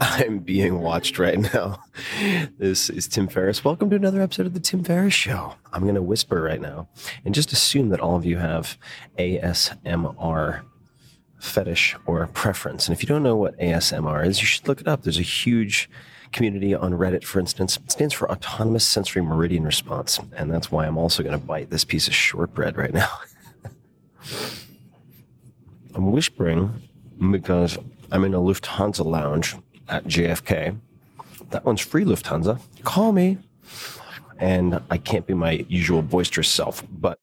I'm being watched right now. This is Tim Ferriss. Welcome to another episode of the Tim Ferriss Show. I'm going to whisper right now and just assume that all of you have ASMR fetish or preference. And if you don't know what ASMR is, you should look it up. There's a huge community on Reddit, for instance. It stands for Autonomous Sensory Meridian Response. And that's why I'm also going to bite this piece of shortbread right now. I'm whispering because I'm in a Lufthansa lounge at JFK. That one's free Lufthansa. Call me. And I can't be my usual boisterous self. But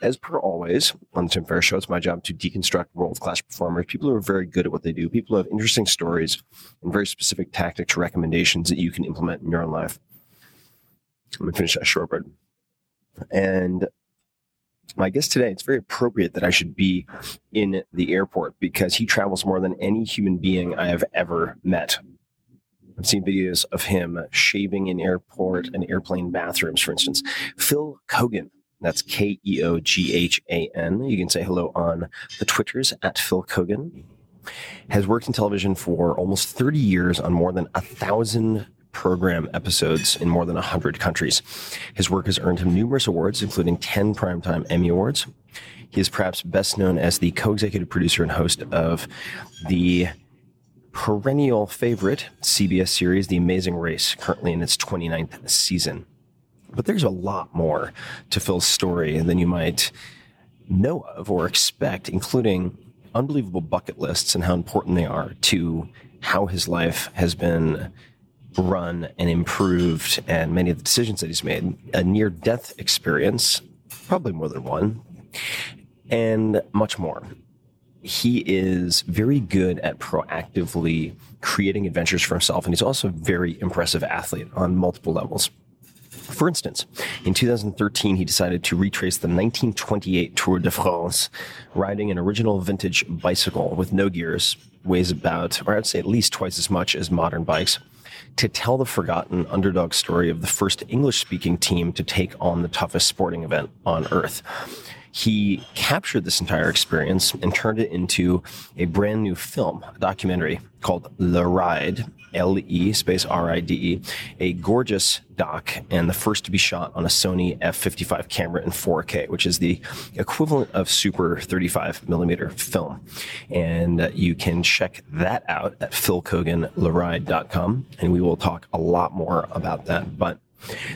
as per always on the Tim Ferriss Show, it's my job to deconstruct world class performers, people who are very good at what they do, people who have interesting stories and very specific tactics or recommendations that you can implement in your own life. I'm going to finish that shortbread. And my guest today, it's very appropriate that I should be in the airport because he travels more than any human being I have ever met. I've seen videos of him shaving in airport and airplane bathrooms, for instance. Phil Keoghan, that's K E O G H A N. You can say hello on the Twitters at Phil Keoghan. Has worked in television for almost 30 years on more than a thousand program episodes in more than 100 countries. His work has earned him numerous awards, including 10 Primetime Emmy Awards. He is perhaps best known as the co executive producer and host of the perennial favorite CBS series, The Amazing Race, currently in its 29th season. But there's a lot more to Phil's story than you might know of or expect, including unbelievable bucket lists and how important they are to how his life has been run and improved and many of the decisions that he's made. A near death experience, probably more than one, and much more. He is very good at proactively creating adventures for himself, and he's also a very impressive athlete on multiple levels. For instance, in 2013, he decided to retrace the 1928 Tour de France, riding an original vintage bicycle with no gears, weighs about, or I'd say at least twice as much as modern bikes. To tell the forgotten underdog story of the first English speaking team to take on the toughest sporting event on earth. He captured this entire experience and turned it into a brand new film, a documentary called The Ride, L E space R I D E, a gorgeous doc and the first to be shot on a Sony F55 camera in 4K, which is the equivalent of super 35 millimeter film. And you can check that out at philkeoghanleride.com and we will talk a lot more about that. But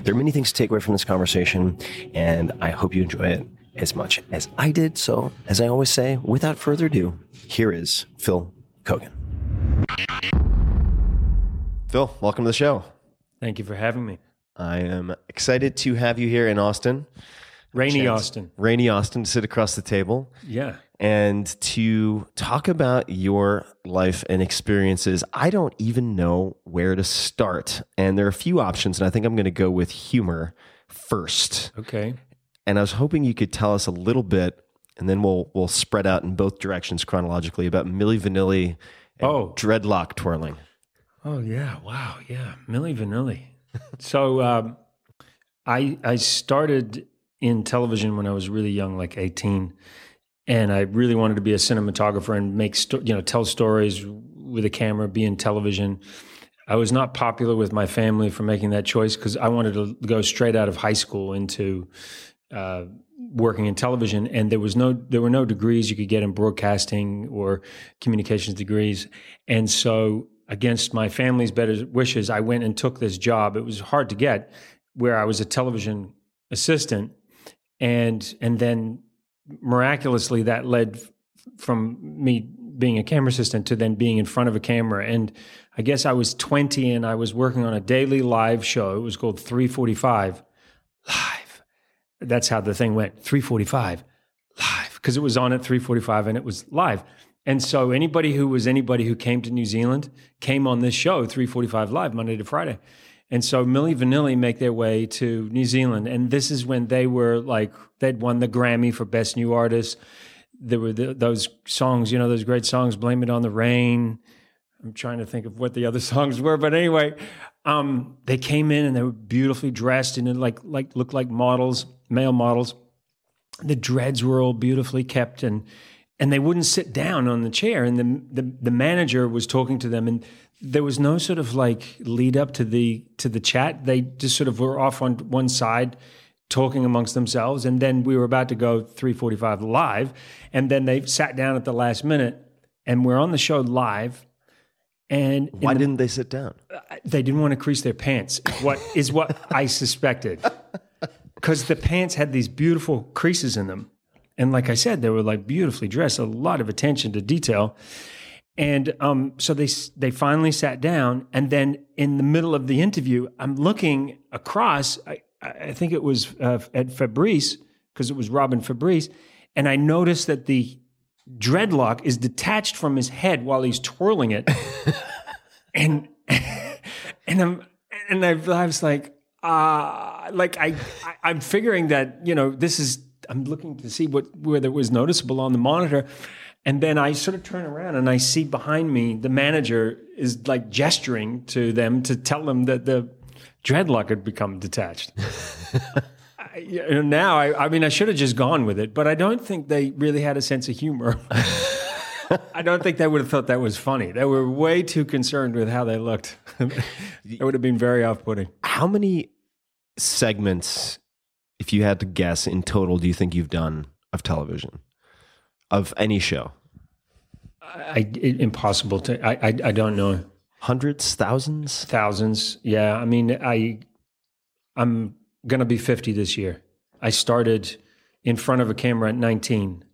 there are many things to take away from this conversation, and I hope you enjoy it as much as I did. So, as I always say, without further ado, here is Phil Keoghan. Phil, welcome to the show. Thank you for having me. I am excited to have you here in Austin. Rainy Chance- Austin. Rainy Austin to sit across the table Yeah. and to talk about your life and experiences. I don't even know where to start. And there are a few options, and I think I'm going to go with humor first. Okay. And I was hoping you could tell us a little bit, and then we'll we'll spread out in both directions chronologically about Milli Vanilli and Oh. dreadlock twirling. Oh yeah. Wow. Yeah. Milli Vanilli. so um, I I started in television when I was really young, like 18. And I really wanted to be a cinematographer and make sto- you know tell stories with a camera, be in television. I was not popular with my family for making that choice because I wanted to go straight out of high school into uh, working in television, and there was no there were no degrees you could get in broadcasting or communications degrees, and so against my family's better wishes, I went and took this job. It was hard to get, where I was a television assistant, and and then miraculously that led from me being a camera assistant to then being in front of a camera. And i guess i was 20 and i was working on a daily live show. It was called 345 live that's how the thing went. 345 live because it was on at 345 and it was live. And so anybody who was anybody who came to new zealand came on this show 345 live monday to friday. And so milli Vanilli make their way to New Zealand, and this is when they were like they'd won the Grammy for Best New Artist. There were the, those songs, you know, those great songs, "Blame It on the Rain." I'm trying to think of what the other songs were, but anyway, um, they came in and they were beautifully dressed and it like like looked like models, male models. The dreads were all beautifully kept and and they wouldn't sit down on the chair. And the, the the manager was talking to them, and there was no sort of like lead up to the to the chat. They just sort of were off on one side, talking amongst themselves. And then we were about to go three forty five live, and then they sat down at the last minute, and we're on the show live. And Why the- didn't they sit down? Uh, they didn't want to crease their pants. What is what I suspected? Because the pants had these beautiful creases in them, and like I said, they were like beautifully dressed. A lot of attention to detail, and um, so they they finally sat down, and then in the middle of the interview, I'm looking across. I, I think it was uh, at Fabrice because it was Robin Fabrice, and I noticed that the dreadlock is detached from his head while he's twirling it and and I'm and I, I was like, uh like I, I I'm figuring that you know this is I'm looking to see what whether it was noticeable on the monitor, and then I sort of turn around and I see behind me the manager is like gesturing to them to tell them that the dreadlock had become detached. I- you know, now I, I mean I should have just gone with it, but I don't think they really had a sense of humor. I don't think they would have thought that was funny. They were way too concerned with how they looked. it would have been very off-putting. How many segments, if you had to guess in total, do you think you've done of television, of any show? I, it, impossible to. I, I I don't know. Hundreds, thousands? Thousands. Yeah. I mean, I I'm gonna be 50 this year. I started in front of a camera at 19.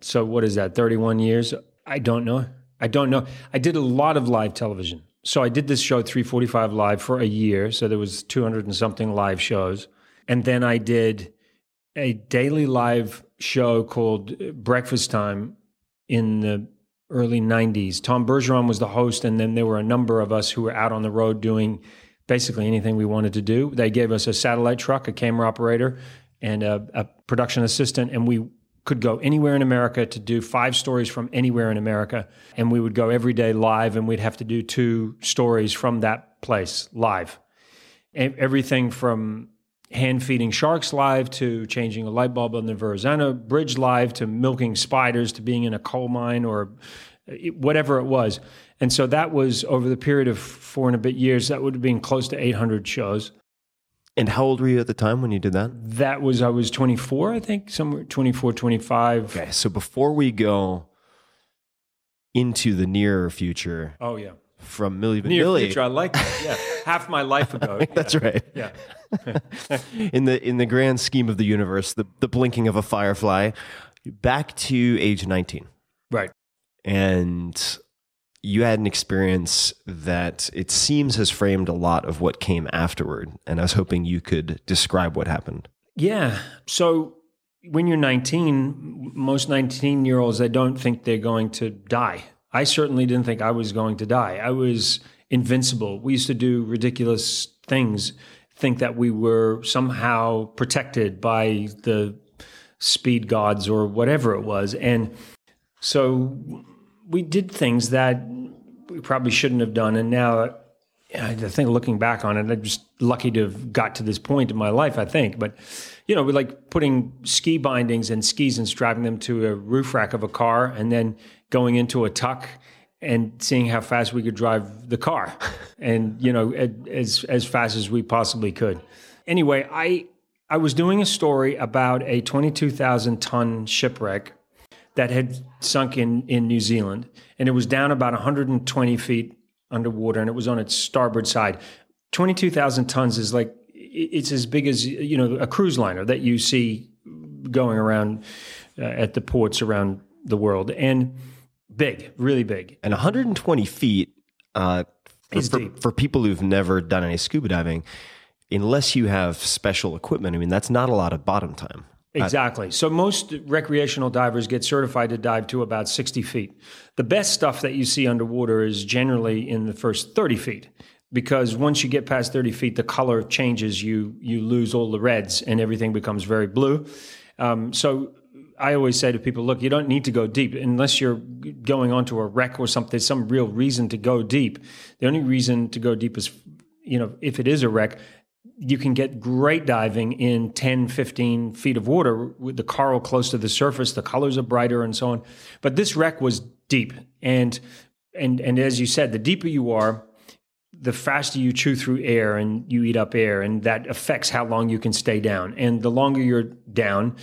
So what is that? 31 years? I don't know. I don't know. I did a lot of live television. So I did this show 345 live for a year. So there was 200 and something live shows. And then I did a daily live show called uh, Breakfast Time in the early 90s. Tom Bergeron was the host, and then there were a number of us who were out on the road doing basically anything we wanted to do. They gave us a satellite truck, a camera operator, and a, a production assistant, and we could go anywhere in America to do five stories from anywhere in America. And we would go every day live, and we'd have to do two stories from that place live. Everything from hand feeding sharks live to changing a light bulb on the Verrazano Bridge live to milking spiders to being in a coal mine or whatever it was. And so that was over the period of four and a bit years, that would have been close to 800 shows. And how old were you at the time when you did that? That was, I was 24, I think, somewhere 24, 25. Okay, so before we go into the nearer future Oh, yeah. from Milli Near Vanilli, future, I like that. Yeah. Half my life ago. that's right. Yeah. in the in the grand scheme of the universe, the the blinking of a firefly, back to age nineteen, Right. and you had an experience that it seems has framed a lot of what came afterward. And I was hoping you could describe what happened. Yeah. So when you're 19, most 19 year olds, I don't think they're going to die. I certainly didn't think I was going to die. I was invincible. We used to do ridiculous things, think that we were somehow protected by the speed gods or whatever it was. And so we did things that we probably shouldn't have done. And now I think looking back on it, I'm just lucky to have got to this point in my life, I think. But, you know, we like putting ski bindings and skis and strapping them to a roof rack of a car and then going into a tuck and seeing how fast we could drive the car and, you know, as, as fast as we possibly could. Anyway, I, I was doing a story about a 22,000 ton shipwreck that had sunk in, in New Zealand, and it was down about 120 feet underwater, and it was on its starboard side. 22,000 tons is like it's as big as you know a cruise liner that you see going around uh, at the ports around the world, and big, really big. And 120 feet uh, for, Is for, deep. for people who've never done any scuba diving, unless you have special equipment, I mean, that's not a lot of bottom time. Exactly. So most recreational divers get certified to dive to about 60 feet. The best stuff that you see underwater is generally in the first 30 feet because once you get past 30 feet, the color changes. You you lose all the reds and everything becomes very blue. Um, so I always say to people, look, you don't need to go deep unless you're going onto a wreck or something. There's some real reason to go deep. The only reason to go deep is, you know, if it is a wreck, you can get great diving in 10, 15 feet of water with the coral close to the surface. The colors are brighter and so on. But this wreck was deep. And, and, and as you said, the deeper you are, the faster you chew through air and you eat up air, and that affects how long you can stay down. And the longer you're down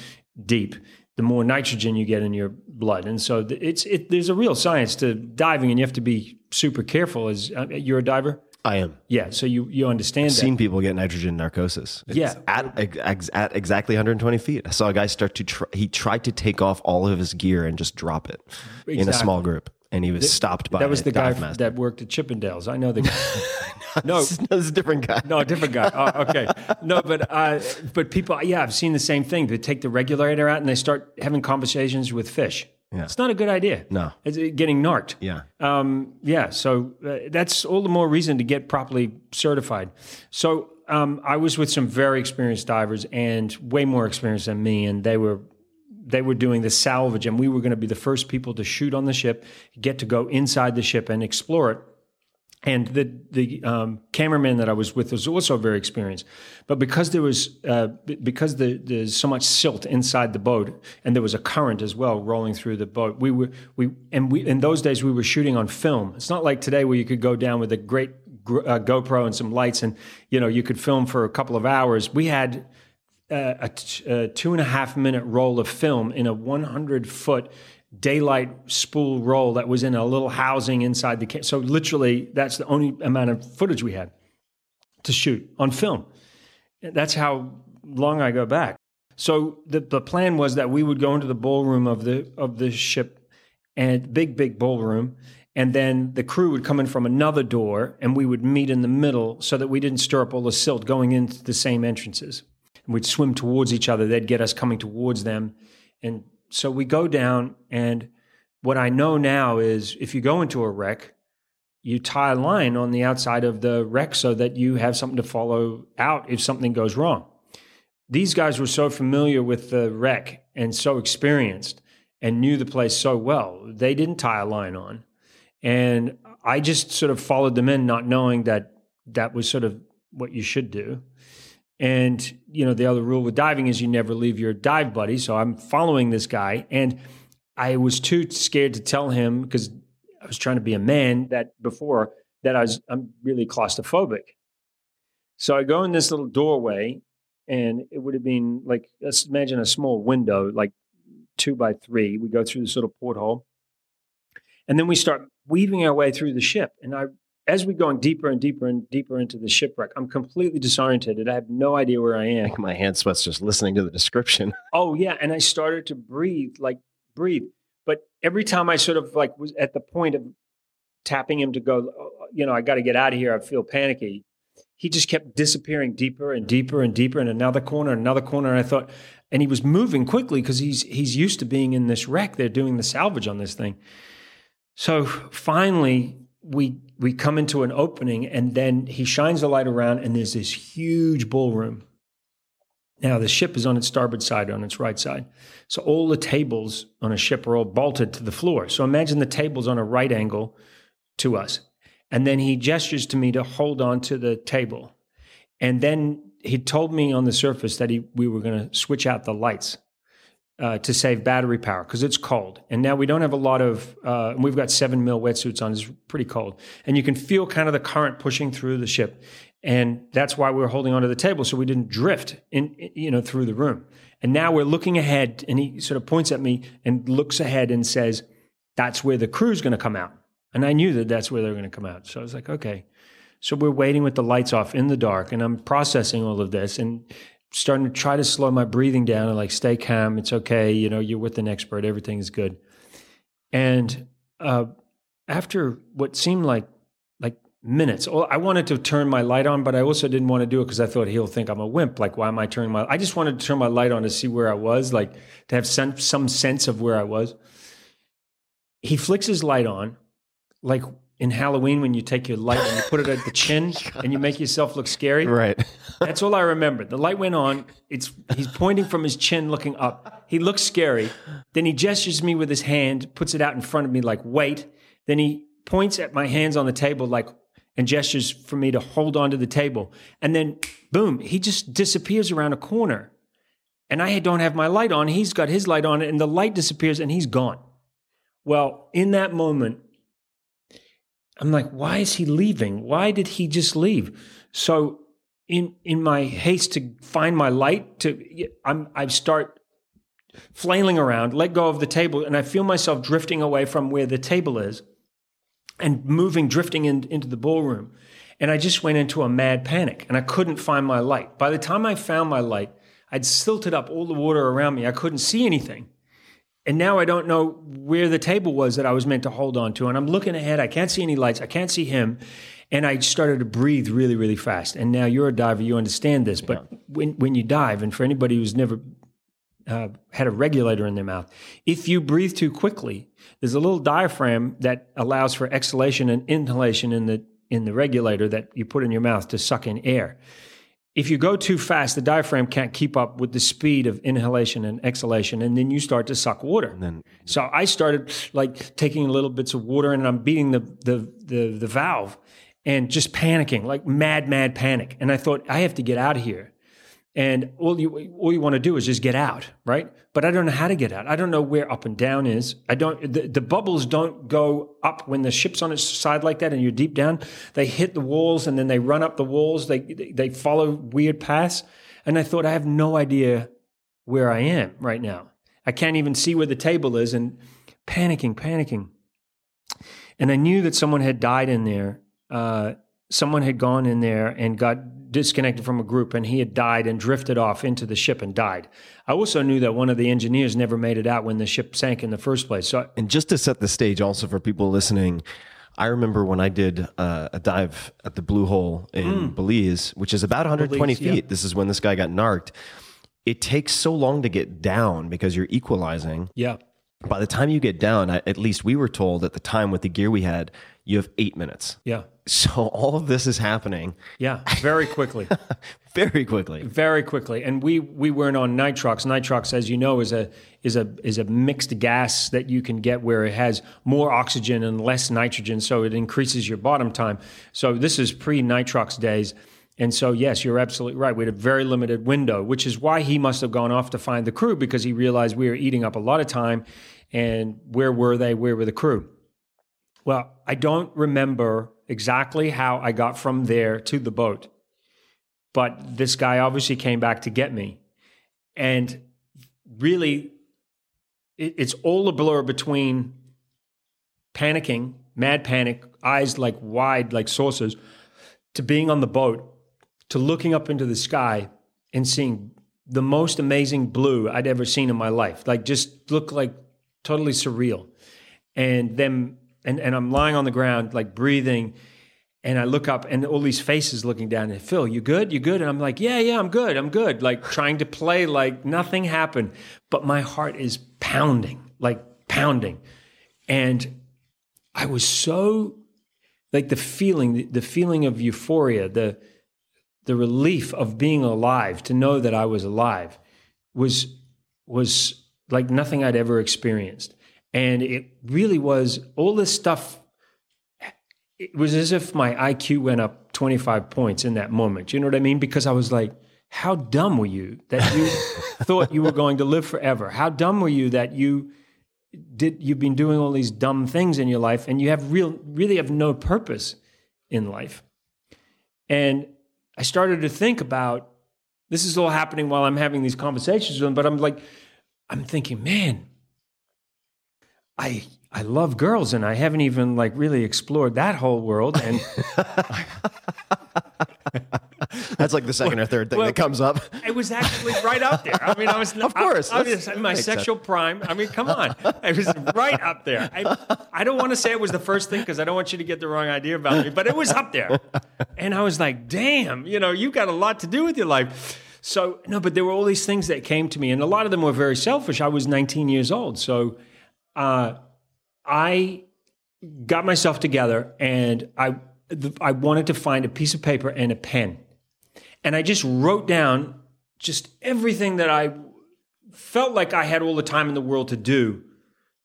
deep, the more nitrogen you get in your blood. And so it's it, there's a real science to diving, and you have to be super careful. As uh, you're a diver, I am. yeah. So you you understand that. Seen people get nitrogen narcosis. It's Yeah. At, ex, at exactly 120 feet. I saw a guy start to, try, he tried to take off all of his gear and just drop it in a small group. And he was stopped by That was a the guy master. that worked at Chippendales. I know the guy. no, This is a different guy. no, a different guy. Oh, okay. No, but uh, but people, yeah, I've seen the same thing. They take the regulator out and they start having conversations with fish. Yeah. It's not a good idea. No. it's uh, getting narked. Yeah. Um, yeah, so uh, that's all the more reason to get properly certified. So um, I was with some very experienced divers and way more experienced than me, and they were they were doing the salvage, and we were going to be the first people to shoot on the ship, get to go inside the ship and explore it. And the the um, cameraman that I was with was also very experienced, but because there was uh, because the, there's so much silt inside the boat, and there was a current as well rolling through the boat. We were we and we in those days we were shooting on film. It's not like today where you could go down with a great uh, GoPro and some lights, and you know you could film for a couple of hours. We had uh, a, t- a two and a half minute roll of film in a 100 foot daylight spool roll that was in a little housing inside the ca- so literally that's the only amount of footage we had to shoot on film. That's how long i go back. So the, the plan was that we would go into the ballroom of the of the ship and big big ballroom and then the crew would come in from another door and we would meet in the middle so that we didn't stir up all the silt going into the same entrances. And we'd swim towards each other. They'd get us coming towards them and so we go down and what i know now is if you go into a wreck you tie a line on the outside of the wreck so that you have something to follow out if something goes wrong these guys were so familiar with the wreck and so experienced and knew the place so well they didn't tie a line on and i just sort of followed them in not knowing that that was sort of what you should do. And, you know, the other rule with diving is you never leave your dive buddy. So I'm following this guy. And I was too scared to tell him because I was trying to be a man that before that I was, I'm really claustrophobic. So I go in this little doorway and it would have been like, let's imagine a small window, like two by three. We go through this little porthole. And then we start weaving our way through the ship. And I as we're going deeper and deeper and deeper into the shipwreck, I'm completely disoriented. I have no idea where I am. My hand sweats just listening to the description. Oh yeah, and I started to breathe, like breathe. But every time I sort of like was at the point of tapping him to go, oh, you know, I got to get out of here. I feel panicky. He just kept disappearing deeper and deeper and deeper in another corner, another corner. And I thought, and he was moving quickly because he's he's used to being in this wreck. They're doing the salvage on this thing. So finally, we we come into an opening and then he shines the light around and there's this huge ballroom. Now the ship is on its starboard side on its right side. So all the tables on a ship are all bolted to the floor. So imagine the tables on a right angle to us. And then he gestures to me to hold on to the table. And then he told me on the surface that he, we were going to switch out the lights uh, to save battery power because it's cold. And now we don't have a lot of, uh, we've got seven mil wetsuits on. It's pretty cold. And you can feel kind of the current pushing through the ship. And that's why we are holding onto the table so we didn't drift in, you know, through the room. And now we're looking ahead and he sort of points at me and looks ahead and says, that's where the crew's going to come out. And I knew that that's where they're going to come out. So I was like, okay. So we're waiting with the lights off in the dark and I'm processing all of this. And starting to try to slow my breathing down and like stay calm. It's okay. You know, you're with an expert. Everything is good. And uh, after what seemed like like minutes, I wanted to turn my light on, but I also didn't want to do it because I thought he'll think I'm a wimp. Like, why am I turning my? I just wanted to turn my light on to see where I was, like to have some some sense of where I was. He flicks his light on, like in Halloween when you take your light and you put it at the chin and you make yourself look scary. Right. That's all I remember. The light went on. It's he's pointing from his chin looking up. He looks scary. Then he gestures me with his hand, puts it out in front of me like wait. Then he points at my hands on the table like and gestures for me to hold onto the table. And then boom, he just disappears around a corner. And I don't have my light on. He's got his light on and the light disappears and he's gone. Well, in that moment, I'm like, why is he leaving? Why did he just leave? So in in my haste to find my light, to I'm I start flailing around, let go of the table, and I feel myself drifting away from where the table is and moving, drifting in, into the ballroom. And I just went into a mad panic and I couldn't find my light. By the time I found my light, I'd silted up all the water around me. I couldn't see anything. And now I don't know where the table was that I was meant to hold on to. And I'm looking ahead. I can't see any lights. I can't see him. And I started to breathe really, really fast. And now you're a diver, you understand this. But yeah. when, when you dive, and for anybody who's never uh, had a regulator in their mouth, if you breathe too quickly, there's a little diaphragm that allows for exhalation and inhalation in the in the regulator that you put in your mouth to suck in air if you go too fast, the diaphragm can't keep up with the speed of inhalation and exhalation, and then you start to suck water. And then, so I started like taking little bits of water, and I'm beating the the the, the valve, and just panicking, like mad, mad panic. And I thought I have to get out of here. And all you all you want to do is just get out, right? But I don't know how to get out. I don't know where up and down is. I don't. The, the bubbles don't go up when the ship's on its side like that, and you're deep down. They hit the walls, and then they run up the walls. They they follow weird paths. And I thought I have no idea where I am right now. I can't even see where the table is, and panicking, panicking. And I knew that someone had died in there. Uh, someone had gone in there and got disconnected from a group and he had died and drifted off into the ship and died. I also knew that one of the engineers never made it out when the ship sank in the first place. So and just to set the stage also for people listening, I remember when I did uh, a dive at the Blue Hole in mm. Belize, which is about 120 Belize, feet. Yeah. This is when this guy got narked. It takes so long to get down because you're equalizing. Yeah. By the time you get down, at least we were told at the time with the gear we had, you have eight minutes. Yeah. So all of this is happening Yeah. Very quickly. very quickly. very quickly. And we we weren't on nitrox. Nitrox, as you know, is a is a is a mixed gas that you can get where it has more oxygen and less nitrogen, so it increases your bottom time. So this is pre nitrox days. And so, yes, you're absolutely right. We had a very limited window, which is why he must have gone off to find the crew because he realized we were eating up a lot of time. And where were they? Where were the crew? Well, I don't remember exactly how I got from there to the boat but this guy obviously came back to get me. And really, it, it's all a blur between panicking, mad panic, eyes like wide like saucers, to being on the boat, to looking up into the sky and seeing the most amazing blue I'd ever seen in my life. Like just look like totally surreal. And then and, and I'm lying on the ground, like breathing, and I look up and all these faces looking down and Phil, you good? You good? And I'm like, yeah, yeah, I'm good. I'm good. Like trying to play like nothing happened. But my heart is pounding, like pounding. And I was so like the feeling, the, feeling of euphoria, the the relief of being alive, to know that I was alive was was like nothing I'd ever experienced. And it really was all this stuff it was as if my IQ went up 25 points in that moment. You know what I mean? Because I was like, how dumb were you that you thought you were going to live forever? How dumb were you that you did you've been doing all these dumb things in your life and you have real really have no purpose in life. And I started to think about this is all happening while I'm having these conversations with them, but I'm like, I'm thinking, man, I I love girls and I haven't even like really explored that whole world. And That's like the second or third thing Well, that comes up. it was actually right up there. I mean, I was Of course, I, I was in my makes sense. sexual prime. I mean, come on, it was right up there. I, I don't want to say it was the first thing because I don't want you to get the wrong idea about me, but it was up there. And I was like, damn, you know, you've got a lot to do with your life. So no, but there were all these things that came to me, and a lot of them were very selfish. I was 19 years old, so uh, I got myself together, and I I wanted to find a piece of paper and a pen, and I just wrote down just everything that I felt like I had all the time in the world to do,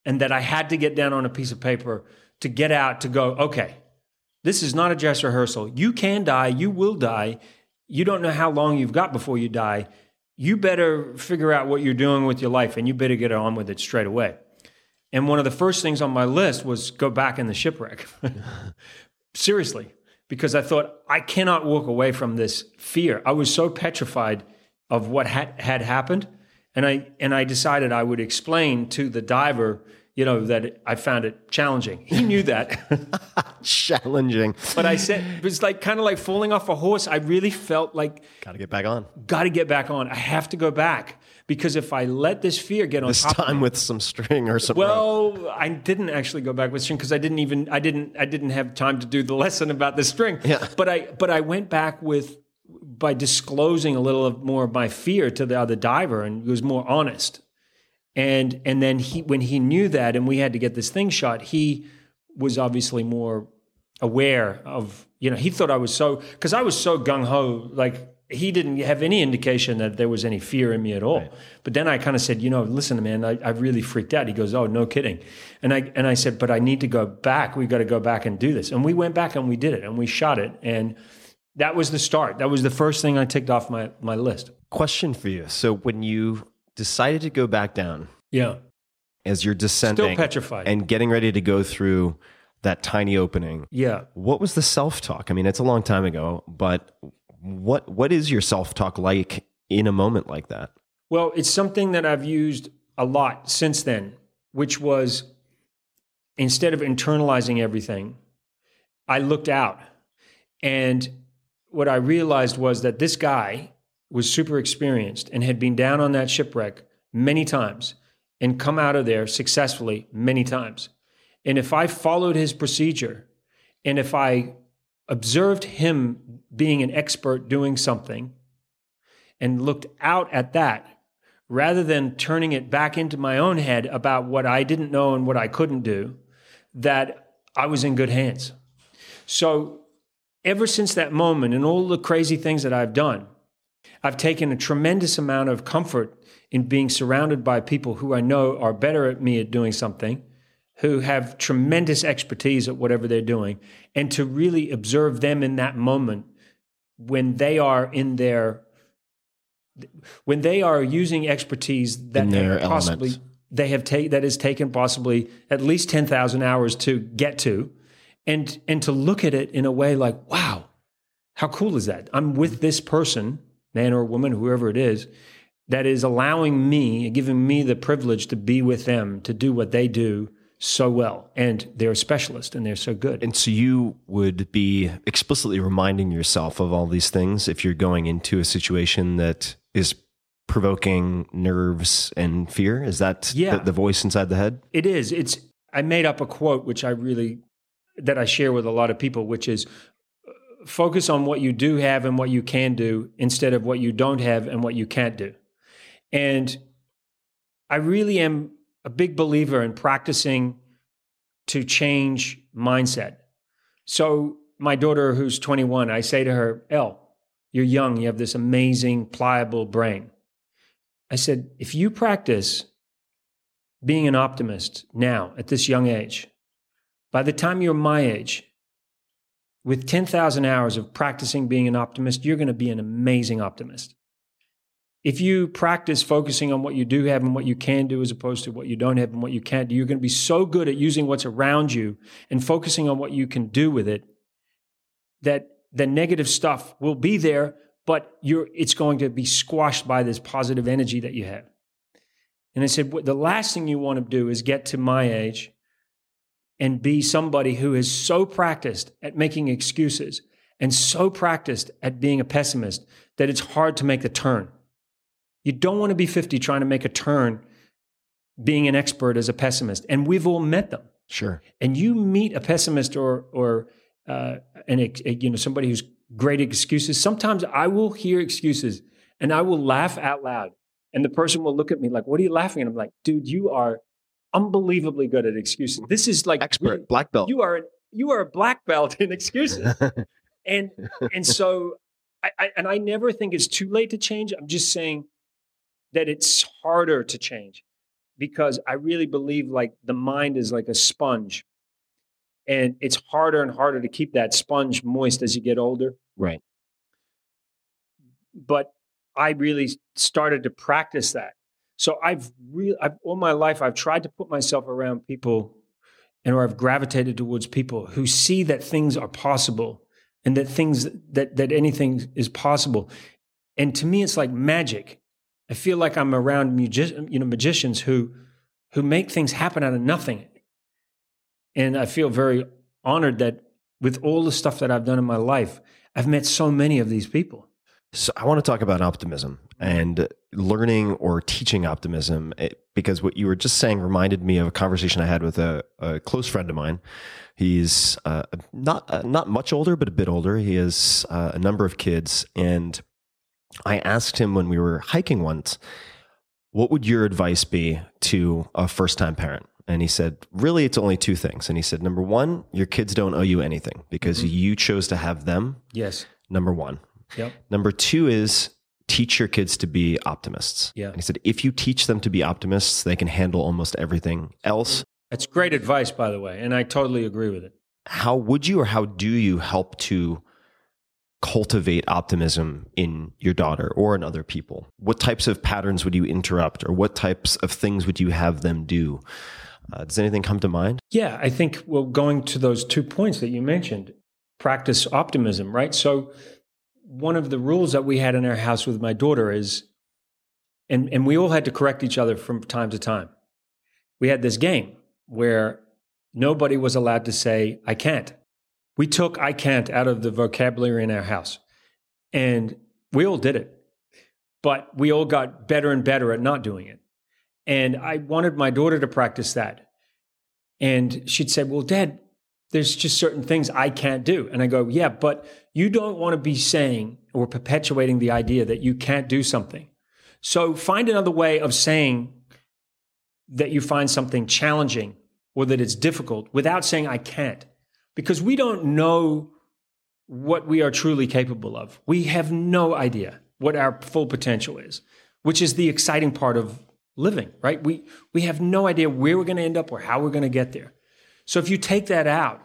and that I had to get down on a piece of paper to get out to go. Okay, this is not a dress rehearsal. You can die. You will die. You don't know how long you've got before you die. You better figure out what you're doing with your life, and you better get on with it straight away. And one of the first things on my list was go back in the shipwreck. Seriously, because I thought I cannot walk away from this fear. I was so petrified of what had, had happened, and I and I decided I would explain to the diver, you know, that I found it challenging. He knew that, Challenging. but I said it was like kind of like falling off a horse. I really felt like Got to get back on. got to get back on. I have to go back because if I let this fear get on This top of time me- with some string or some rope. well, I didn't actually go back with string because I didn't even I didn't I didn't have time to do the lesson about the string. Yeah. But I but I went back with by disclosing a little of more of my fear to the other diver and was more honest. And and then he when he knew that and we had to get this thing shot, he was obviously more aware of you know he thought I was so because I was so gung ho like he didn't have any indication that there was any fear in me at all. But then I kind of said, you know, listen, man, I, I really freaked out. He goes, oh, no kidding. And I and I said, but I need to go back. We got to go back and do this. And we went back and we did it and we shot it. And that was the start. That was the first thing I ticked off my my list. Question for you. So when you decided to go back down Yeah. as you're descending still petrified. and getting ready to go through that tiny opening, Yeah. what was the self-talk? I mean, it's a long time ago, but what what is your self-talk like in a moment like that? Well, it's something that I've used a lot since then, which was instead of internalizing everything, I looked out. And what I realized was that this guy was super experienced and had been down on that shipwreck many times and come out of there successfully many times. And if I followed his procedure and if I observed him being an expert doing something and looked out at that rather than turning it back into my own head about what I didn't know and what I couldn't do, that I was in good hands. So, ever since that moment and all the crazy things that I've done, I've taken a tremendous amount of comfort in being surrounded by people who I know are better at me at doing something, who have tremendous expertise at whatever they're doing, and to really observe them in that moment when they are in their when they are using expertise that they possibly element. they have taken that has taken possibly at least 10,000 hours to get to and and to look at it in a way like wow how cool is that i'm with this person man or woman whoever it is that is allowing me giving me the privilege to be with them to do what they do so well and they're a specialist and they're so good And so you would be explicitly reminding yourself of all these things if you're going into a situation that is provoking nerves and fear. Is that Yeah. the, the voice inside the head? It is. It's. I made up a quote which I really that I share with a lot of people, which is uh, focus on what you do have and what you can do instead of what you don't have and what you can't do. And I really am a big believer in practicing to change mindset. So my daughter, who's 21, I say to her, "Elle, you're young. You have this amazing, pliable brain." I said, if you practice being an optimist now at this young age, by the time you're my age, with 10,000 hours of practicing being an optimist, you're going to be an amazing optimist. If you practice focusing on what you do have and what you can do as opposed to what you don't have and what you can't do, you're going to be so good at using what's around you and focusing on what you can do with it that the negative stuff will be there, but it's going to be squashed by this positive energy that you have. And I said, the last thing you want to do is get to my age and be somebody who is so practiced at making excuses and so practiced at being a pessimist that it's hard to make the turn. You don't want to be 50 trying to make a turn being an expert as a pessimist. And we've all met them. Sure. And you meet a pessimist or, or uh, an, ex- you know, somebody who's great at excuses. Sometimes I will hear excuses and I will laugh out loud. And the person will look at me like, what are you laughing at? I'm like, dude, you are unbelievably good at excuses. This is like Expert, really- black belt. you are you are a black belt in excuses. and and so I, I and I never think it's too late to change. I'm just saying that it's harder to change because I really believe like the mind is like a sponge. And it's harder and harder to keep that sponge moist as you get older. right. But I really started to practice that. So I've really, I've, all my life, I've tried to put myself around people and or I've gravitated towards people who see that things are possible and that things that, that anything is possible. And to me, it's like magic. I feel like I'm around you know, magicians who, who make things happen out of nothing. And I feel very honored that with all the stuff that I've done in my life, I've met so many of these people. So I want to talk about optimism and learning or teaching optimism it, because what you were just saying reminded me of a conversation I had with a, a close friend of mine. He's uh, not uh, not much older, but a bit older. He has uh, a number of kids, and I asked him when we were hiking once, "What would your advice be to a first time parent?" And he said, "Really, it's only two things." And he said, "Number one, your kids don't owe you anything because mm-hmm. you chose to have them. Yes. Number one." Yep. Number two is teach your kids to be optimists. Yeah. And he said, if you teach them to be optimists, they can handle almost everything else. That's great advice, by the way, and I totally agree with it. How would you or how do you help to cultivate optimism in your daughter or in other people? What types of patterns would you interrupt or what types of things would you have them do? Uh, does anything come to mind? Yeah, I think, well, going to those two points that you mentioned, practice optimism, right? So, one of the rules that we had in our house with my daughter is, and, and we all had to correct each other from time to time. We had this game where nobody was allowed to say, I can't. We took I can't out of the vocabulary in our house. And we all did it. But we all got better and better at not doing it. And I wanted my daughter to practice that. And she'd say, Well, dad, there's just certain things I can't do. And I go, Yeah, but you don't want to be saying or perpetuating the idea that you can't do something. So find another way of saying that you find something challenging or that it's difficult without saying I can't. Because we don't know what we are truly capable of. We have no idea what our full potential is, which is the exciting part of living, right? We we have no idea where we're going to end up or how we're going to get there. So if you take that out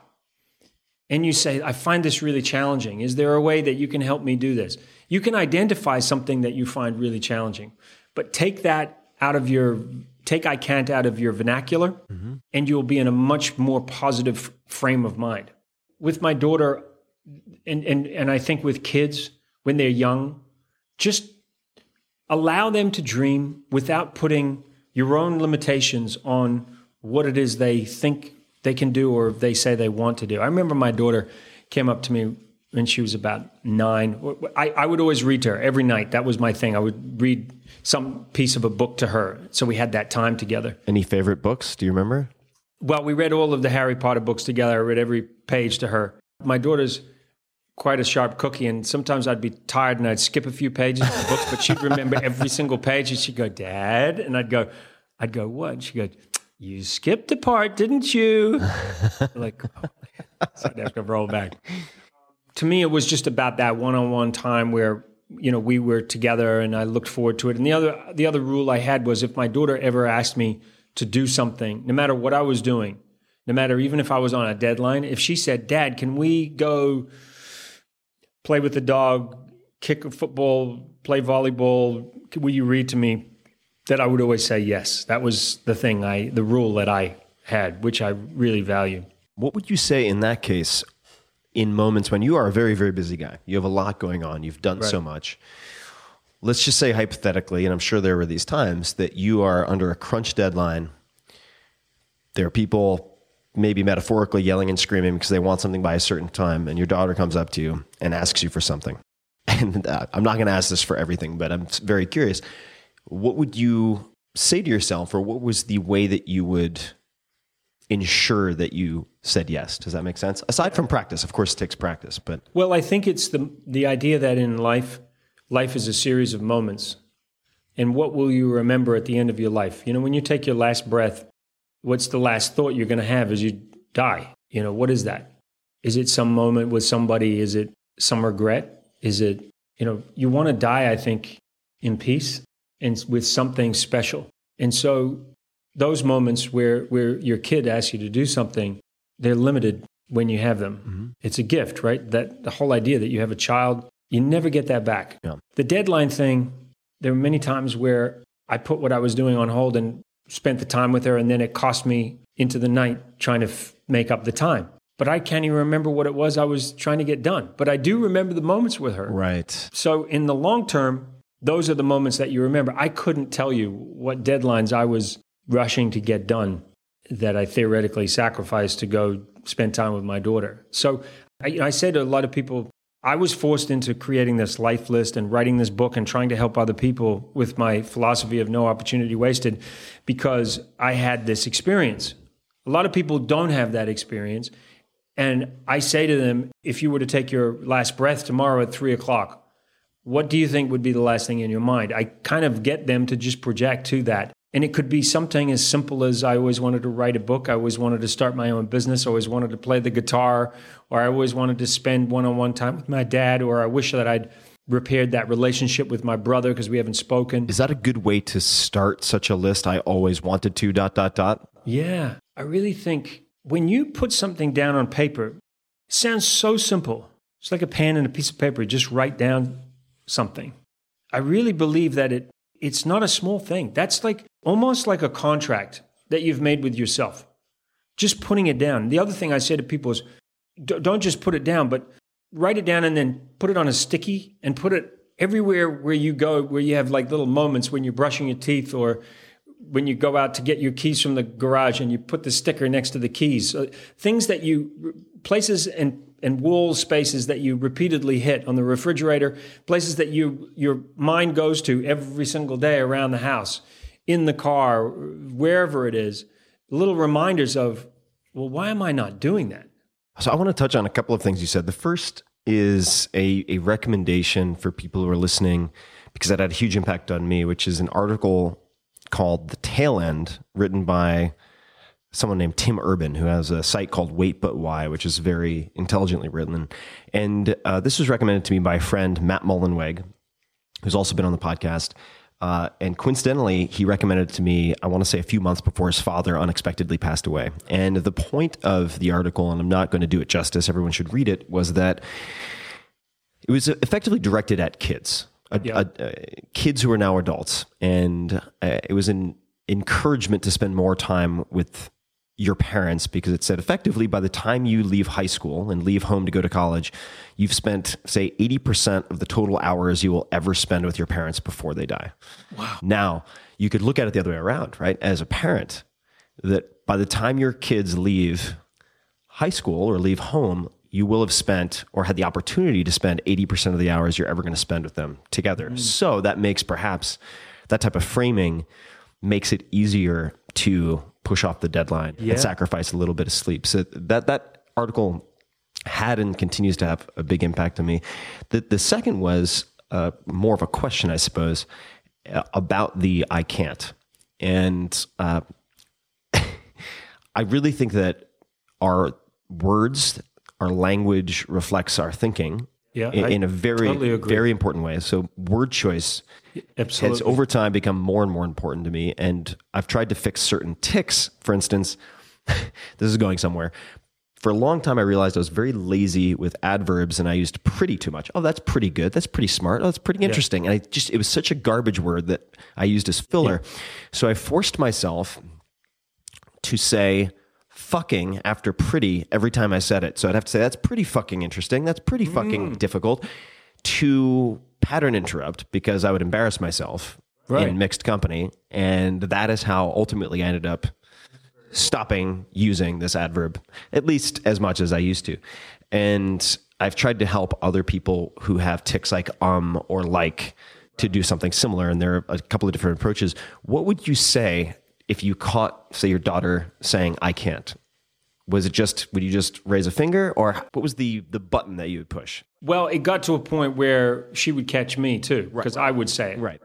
and you say, I find this really challenging, is there a way that you can help me do this? You can identify something that you find really challenging, but take that out of your take I can't out of your vernacular mm-hmm. and you'll be in a much more positive frame of mind. With my daughter and and and I think with kids when they're young, just allow them to dream without putting your own limitations on what it is they think they can do or they say they want to do. I remember my daughter came up to me when she was about nine. I, I would always read to her every night. That was my thing. I would read some piece of a book to her. So we had that time together. Any favorite books? Do you remember? Well, we read all of the Harry Potter books together. I read every page to her. My daughter's quite a sharp cookie, and sometimes I'd be tired and I'd skip a few pages of the books, but she'd remember every single page, and she'd go, "Dad," and I'd go, "I'd go what?" She'd go, "You skipped a part, didn't you?" like, oh, so I'd have to roll back. To me, it was just about that one-on-one time where you know we were together, and I looked forward to it. And the other the other rule I had was if my daughter ever asked me to do something, no matter what I was doing, no matter even if I was on a deadline, if she said, "Dad, can we go?" play with the dog, kick a football, play volleyball. Will you read to me? That I would always say yes. That was the thing I, the rule that I had, which I really value. What would you say in that case, in moments when you are a very, very busy guy? You have a lot going on, you've done so much. Let's just say hypothetically, and I'm sure there were these times that you are under a crunch deadline. There are people maybe metaphorically yelling and screaming because they want something by a certain time, and your daughter comes up to you and asks you for something. And uh, I'm not going to ask this for everything, but I'm very curious. What would you say to yourself, or what was the way that you would ensure that you said yes? Does that make sense? Aside from practice, of course, it takes practice, but Well, I think it's the the idea that in life, life is a series of moments, and what will you remember at the end of your life? You know, when you take your last breath, what's the last thought you're going to have as you die? You know, what is that? Is it some moment with somebody? Is it some regret? Is it, you know, you want to die, I think, in peace and with something special. And so those moments where, where your kid asks you to do something, they're limited when you have them. Mm-hmm. It's a gift, right? That the whole idea that you have a child, you never get that back. Yeah. The deadline thing, there were many times where I put what I was doing on hold and spent the time with her, and then it cost me into the night trying to f- make up the time. But I can't even remember what it was I was trying to get done. But I do remember the moments with her. right. So in the long term, those are the moments that you remember. I couldn't tell you what deadlines I was rushing to get done that I theoretically sacrificed to go spend time with my daughter. So I, I say to a lot of people, I was forced into creating this life list and writing this book and trying to help other people with my philosophy of no opportunity wasted because I had this experience. A lot of people don't have that experience. And I say to them, if you were to take your last breath tomorrow at three o'clock, what do you think would be the last thing in your mind? I kind of get them to just project to that. And it could be something as simple as I always wanted to write a book, I always wanted to start my own business, I always wanted to play the guitar, or I always wanted to spend one on one time with my dad, or I wish that I'd repaired that relationship with my brother because we haven't spoken. Is that a good way to start such a list? I always wanted to, dot, dot, dot. Yeah, I really think when you put something down on paper, it sounds so simple. It's like a pen and a piece of paper. Just write down something. I really believe that it it's not a small thing. That's like almost like a contract that you've made with yourself. Just putting it down. The other thing I say to people is don't just put it down, but write it down and then put it on a sticky and put it everywhere where you go, where you have like little moments when you're brushing your teeth or when you go out to get your keys from the garage and you put the sticker next to the keys. Uh, things that you, places and, and wall spaces that you repeatedly hit on the refrigerator, places that you, your mind goes to every single day around the house, in the car, wherever it is, little reminders of, well, why am I not doing that? So I want to touch on a couple of things you said. The first is a, a recommendation for people who are listening because that had a huge impact on me, which is an article called The Tail End, written by someone named Tim Urban, who has a site called Wait But Why, which is very intelligently written. And uh, this was recommended to me by a friend, Matt Mullenweg, who's also been on the podcast. Uh, and coincidentally, he recommended it to me, I want to say a few months before his father unexpectedly passed away. And the point of the article, and I'm not going to do it justice, everyone should read it, was that it was effectively directed at kids, Yeah. uh, uh, kids who are now adults. And uh, it was an encouragement to spend more time with your parents because it said effectively by the time you leave high school and leave home to go to college, you've spent, say, 80% of the total hours you will ever spend with your parents before they die. Wow. Now, you could look at it the other way around, right? As a parent, that by the time your kids leave high school or leave home, you will have spent or had the opportunity to spend 80% of the hours you're ever going to spend with them together. Hmm. So that makes perhaps that type of framing makes it easier to push off the deadline Yeah. and sacrifice a little bit of sleep. So that that article had and continues to have a big impact on me. The the second was uh, more of a question, I suppose, uh, about the I can't, and uh, I really think that our words, our language reflects our thinking. Yeah, in, in a very, totally very important way. So, word choice Absolutely. has over time become more and more important to me. And I've tried to fix certain ticks. For instance, this is going somewhere. For a long time, I realized I was very lazy with adverbs and I used pretty too much. Oh, that's pretty good. That's pretty smart. Oh, that's pretty interesting. And I just, it was such a garbage word that I used as filler. So I forced myself to say fucking after pretty every time I said it. So I'd have to say, that's pretty fucking interesting. That's pretty fucking difficult to pattern interrupt because I would embarrass myself Right. in mixed company. And that is how ultimately I ended up stopping using this adverb, at least as much as I used to. And I've tried to help other people who have ticks like um or like to do something similar. And there are a couple of different approaches. What would you say if you caught, say, your daughter saying, I can't? Was it just, would you just raise a finger or what was the, the button that you would push? Well, it got to a point where she would catch me too, because I would say it. Right.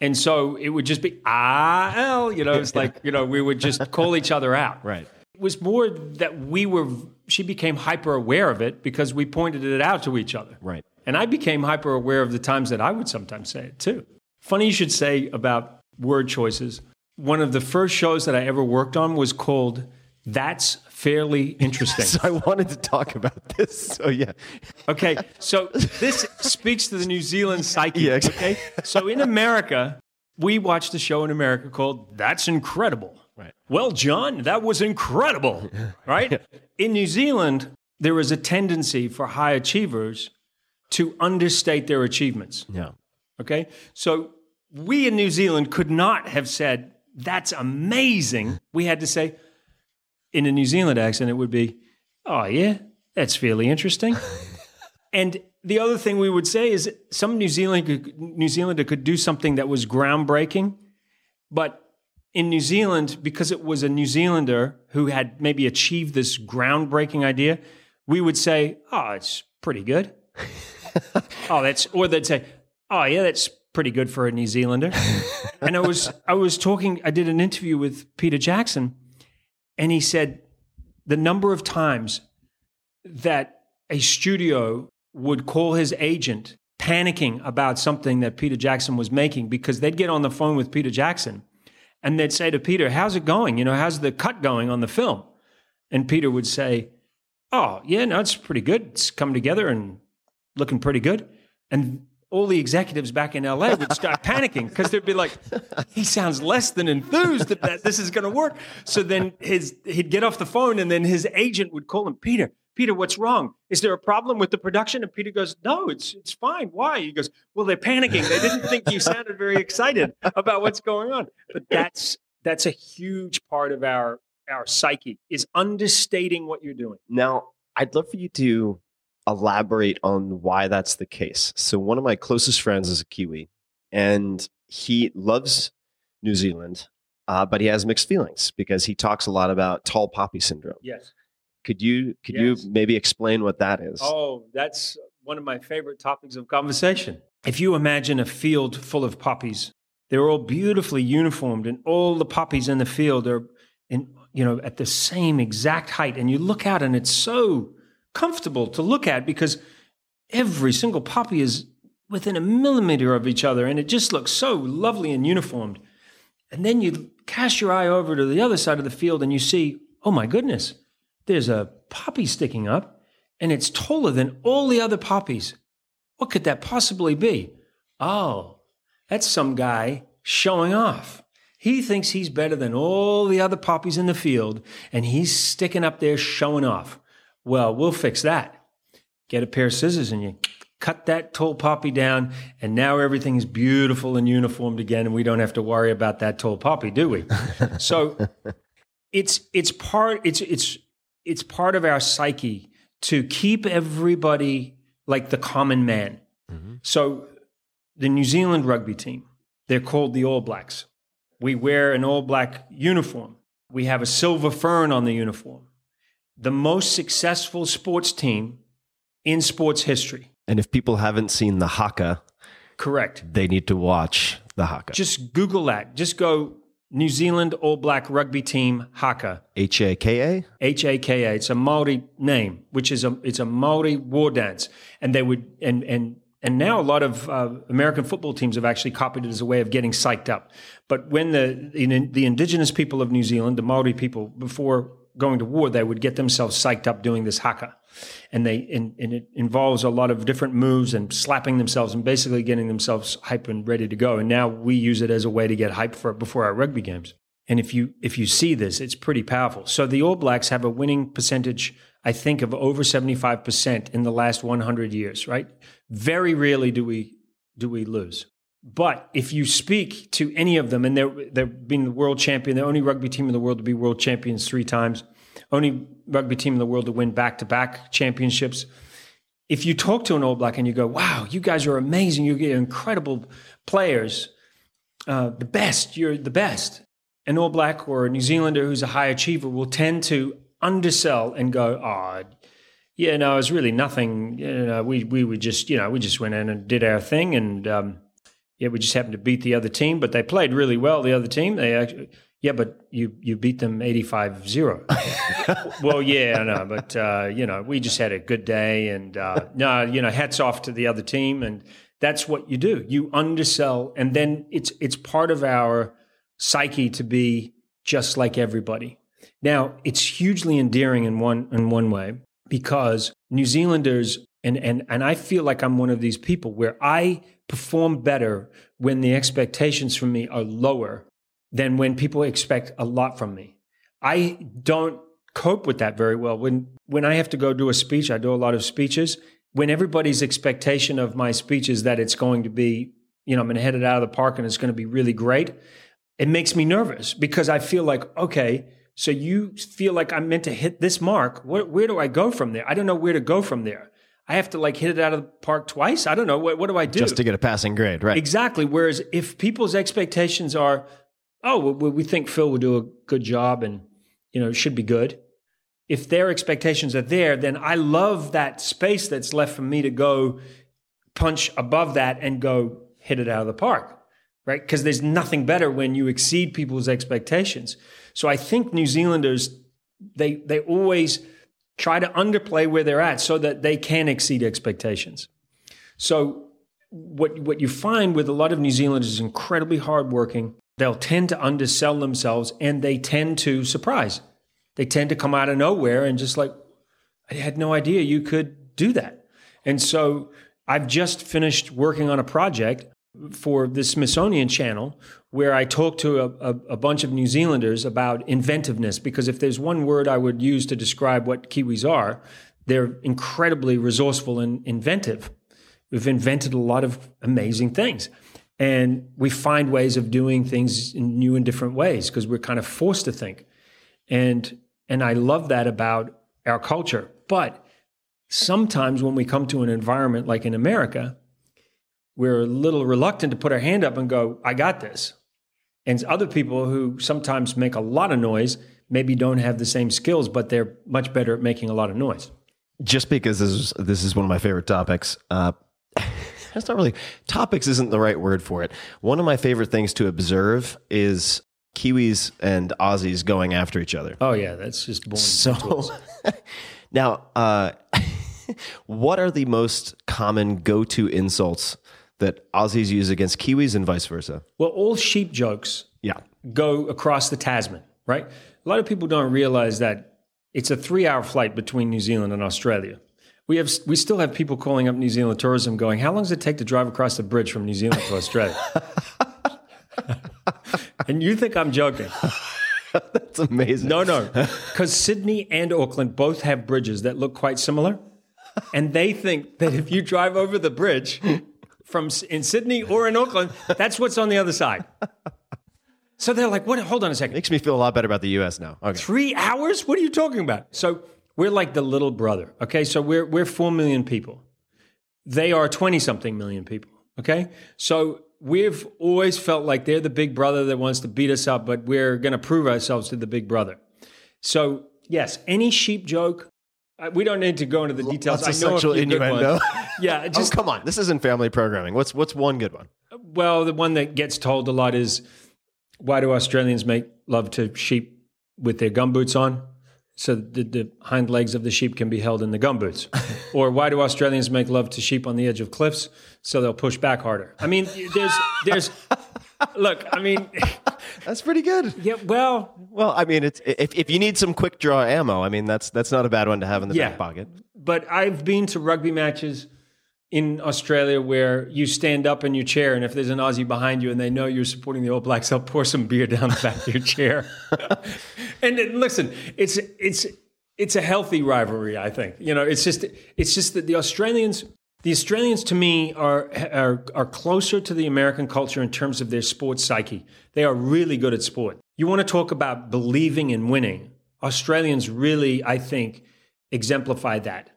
And so it would just be, ah, L, you know, it's like, you know, we would just call each other out. Right. It was more that we were, she became hyper aware of it because we pointed it out to each other. Right. And I became hyper aware of the times that I would sometimes say it too. Funny you should say about word choices. One of the first shows that I ever worked on was called That's Fairly Interesting. So I wanted to talk about this. So yeah. Okay, so this speaks to the New Zealand psyche. Yeah, Okay, so in America, we watched a show in America called "That's Incredible." Right. Well, John, that was incredible. Right. In New Zealand, there is a tendency for high achievers to understate their achievements. Yeah. Okay, so we in New Zealand could not have said "That's amazing." We had to say, in a New Zealand accent, it would be, "Oh yeah, that's fairly interesting." and the other thing we would say is some New Zealand New Zealander could do something that was groundbreaking, but in New Zealand, because it was a New Zealander who had maybe achieved this groundbreaking idea, we would say, "Oh, it's pretty good." oh, that's or they'd say, "Oh, yeah, that's pretty good for a New Zealander." and I was I was talking. I did an interview with Peter Jackson, and he said the number of times that a studio would call his agent panicking about something that Peter Jackson was making because they'd get on the phone with Peter Jackson and they'd say to Peter, How's it going? You know, how's the cut going on the film? And Peter would say, Oh, yeah, no, it's pretty good. It's come together and looking pretty good. And all the executives back in LA would start panicking because they'd be like, he sounds less than enthused that, that this is going to work. So then his he'd get off the phone and then his agent would call him, Peter, Peter, what's wrong? Is there a problem with the production? And Peter goes, No, it's it's fine. Why? He goes, Well, they're panicking. They didn't think you sounded very excited about what's going on. But that's that's a huge part of our our psyche is understating what you're doing. Now, I'd love for you to elaborate on why that's the case. So, one of my closest friends is a Kiwi, and he loves New Zealand, uh, but he has mixed feelings because he talks a lot about tall poppy syndrome. Yes. Could you could Yes. you maybe explain what that is? Oh, that's one of my favorite topics of conversation. if you imagine a field full of poppies, they're all beautifully uniformed, and all the poppies in the field are in you know at the same exact height. And you look out, and it's so comfortable to look at because every single poppy is within a millimeter of each other, and it just looks so lovely and uniformed. And then you cast your eye over to the other side of the field, and you see, oh my goodness, there's a poppy sticking up, and it's taller than all the other poppies. What could that possibly be? Oh, that's some guy showing off. He thinks he's better than all the other poppies in the field, and he's sticking up there showing off. Well, we'll fix that. Get a pair of scissors and you cut that tall poppy down, and now everything is beautiful and uniformed again, and we don't have to worry about that tall poppy, do we? so it's it's part it's it's it's part of our psyche to keep everybody like the common man. Mm-hmm. So the New Zealand rugby team, they're called the All Blacks. We wear an all black uniform. We have a silver fern on the uniform. The most successful sports team in sports history. And if people haven't seen the haka, Correct. they need to watch the haka. Just Google that. Just go New Zealand All Black Rugby Team Haka. H A K A. H A K A. It's a Maori name, which is a it's a Maori war dance, and they would and and and now a lot of uh, American football teams have actually copied it as a way of getting psyched up. But when the the, the indigenous people of New Zealand, the Maori people, before going to war, they would get themselves psyched up doing this haka, and they and, and it involves a lot of different moves and slapping themselves and basically getting themselves hype and ready to go. And now we use it as a way to get hype for before our rugby games. And if you if you see this, it's pretty powerful. So the All Blacks have a winning percentage, I think, of over seventy five percent in the last one hundred years. Right? Very rarely do we do we lose. But if you speak to any of them, and they're they're being the world champion, the only rugby team in the world to be world champions three times, only rugby team in the world to win back to back championships. If you talk to an All Black and you go, "Wow, you guys are amazing! You get incredible players, uh, the best. You're the best." An All Black or a New Zealander who's a high achiever will tend to undersell and go, "Oh, yeah, no, it was really nothing. You know, we we were just, you know, we just went in and did our thing, and um, yeah, we just happened to beat the other team, but they played really well. The other team, they actually, yeah, but you you beat them 85-0. well, yeah, I know, but uh, you know, we just had a good day, and uh, no, you know, hats off to the other team, and that's what you do. You undersell, and then it's it's part of our psyche to be just like everybody. Now, it's hugely endearing in one in one way because New Zealanders and and and I feel like I'm one of these people where I perform better when the expectations from me are lower than when people expect a lot from me. I don't cope with that very well. When when I have to go do a speech, I do a lot of speeches. When everybody's expectation of my speech is that it's going to be, you know, I'm going to head it out of the park and it's going to be really great, it makes me nervous because I feel like, okay, so you feel like I'm meant to hit this mark. Where, where do I go from there? I don't know where to go from there. I have to like hit it out of the park twice. I don't know. What, what do I do? Just to get a passing grade, right? Exactly. Whereas if people's expectations are, oh, well, we think Phil will do a good job and, you know, it should be good. If their expectations are there, then I love that space that's left for me to go punch above that and go hit it out of the park, right? Because there's nothing better when you exceed people's expectations. So I think New Zealanders, they, they always try to underplay where they're at so that they can exceed expectations. So what what you find with a lot of New Zealanders is incredibly hardworking. They'll tend to undersell themselves and they tend to surprise. They tend to come out of nowhere and just like, I had no idea you could do that. And so I've just finished working on a project for the Smithsonian Channel where I talked to a, a, a, bunch of New Zealanders about inventiveness. Because if there's one word I would use to describe what Kiwis are, they're incredibly resourceful and inventive. We've invented a lot of amazing things. And we find ways of doing things in new and different ways because we're kind of forced to think. And and I love that about our culture. But sometimes when we come to an environment like in America, we're a little reluctant to put our hand up and go, I got this. And other people who sometimes make a lot of noise maybe don't have the same skills, but they're much better at making a lot of noise. Just because this is, this is one of my favorite topics, uh, That's not really topics. Isn't the right word for it. One of my favorite things to observe is Kiwis and Aussies going after each other. Oh yeah, that's just born. So now, uh, what are the most common go-to insults that Aussies use against Kiwis and vice versa? well, all sheep jokes Yeah. go across the Tasman, right? A lot of people don't realize that it's a three-hour flight between New Zealand and Australia. We have we still have people calling up New Zealand tourism, going, "How long does it take to drive across the bridge from New Zealand to Australia?" and you think I'm joking? That's amazing. No, no, because Sydney and Auckland both have bridges that look quite similar, and they think that if you drive over the bridge from in Sydney or in Auckland, that's what's on the other side. So they're like, "What? Hold on a second. Makes me feel a lot better about the U.S. now. Okay. Three hours? What are you talking about?" So we're like the little brother. Okay, so we're we're four million people. They are twenty something million people. Okay, so we've always felt like they're the big brother that wants to beat us up, but we're going to prove ourselves to the big brother. So yes, any sheep joke. We don't need to go into the details. Lots of I know a sexual innuendo. Yeah, oh, just oh, come on. This isn't family programming. What's what's one good one? well, the one that gets told a lot is why do Australians make love to sheep with their gumboots on? So the, the hind legs of the sheep can be held in the gumboots. or why do Australians make love to sheep on the edge of cliffs? So they'll push back harder. I mean, there's, there's, look, I mean, That's pretty good. yeah, well, Well, I mean, it's if, if you need some quick draw ammo, I mean, that's that's not a bad one to have in the Yeah. back pocket. but I've been to rugby matches in Australia where you stand up in your chair, and if there's an Aussie behind you and they know you're supporting the All Blacks, they'll pour some beer down the back of your chair. and it- listen, it's it's it's a healthy rivalry. I think you know it's just it's just that the Australians. The Australians, to me, are, are are closer to the American culture in terms of their sports psyche. They are really good at sport. You want to talk about believing in winning? Australians really, I think, exemplify that.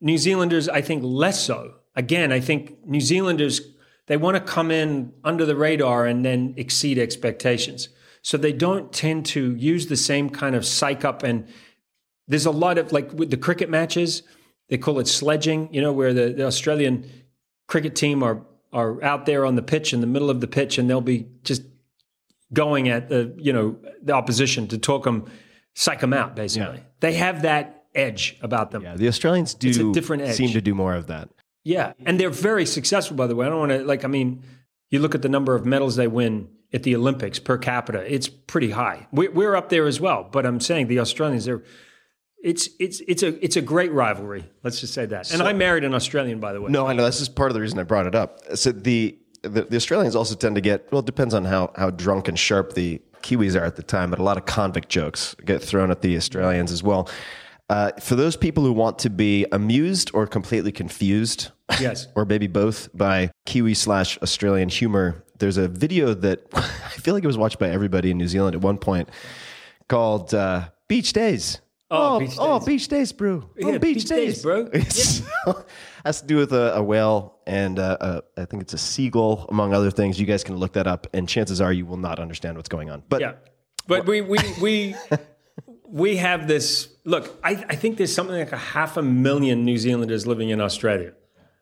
New Zealanders, I think, less so. Again, I think New Zealanders, they want to come in under the radar and then exceed expectations. So they don't tend to use the same kind of psych up. And there's a lot of, like with the cricket matches, they call it sledging, you know, where the, the Australian cricket team are, are out there on the pitch in the middle of the pitch and they'll be just going at the, you know, the opposition to talk them, psych them out, basically. They have that edge about them. Yeah, the Australians do It's a different edge. seem to do more of that. Yeah, and they're very successful, by the way. I don't want to like. I mean, you look at the number of medals they win at the Olympics per capita; it's pretty high. We're, we're up there as well. But I'm saying the Australians, they're it's it's it's a it's a great rivalry. Let's just say that. And I married an Australian, by the way. No, I know This is part of the reason I brought it up. So the the, the Australians also tend to get well. It depends on how how drunk and sharp the Kiwis are at the time, but a lot of convict jokes get thrown at the Australians as well. Uh, for those people who want to be amused or completely confused, Yes. or maybe both by Kiwi slash Australian humor, there's a video that I feel like it was watched by everybody in New Zealand at one point called uh, "Beached As." Oh, Beach oh, Days. beached as, bro. Yeah, oh, beach, beach days, days, bro. It's- has to do with a, a whale and uh, uh, I think it's a seagull, among other things. You guys can look that up, and chances are you will not understand what's going on. But Yeah, but we we we we have this. Look, I, I think there's something like a half a million New Zealanders living in Australia.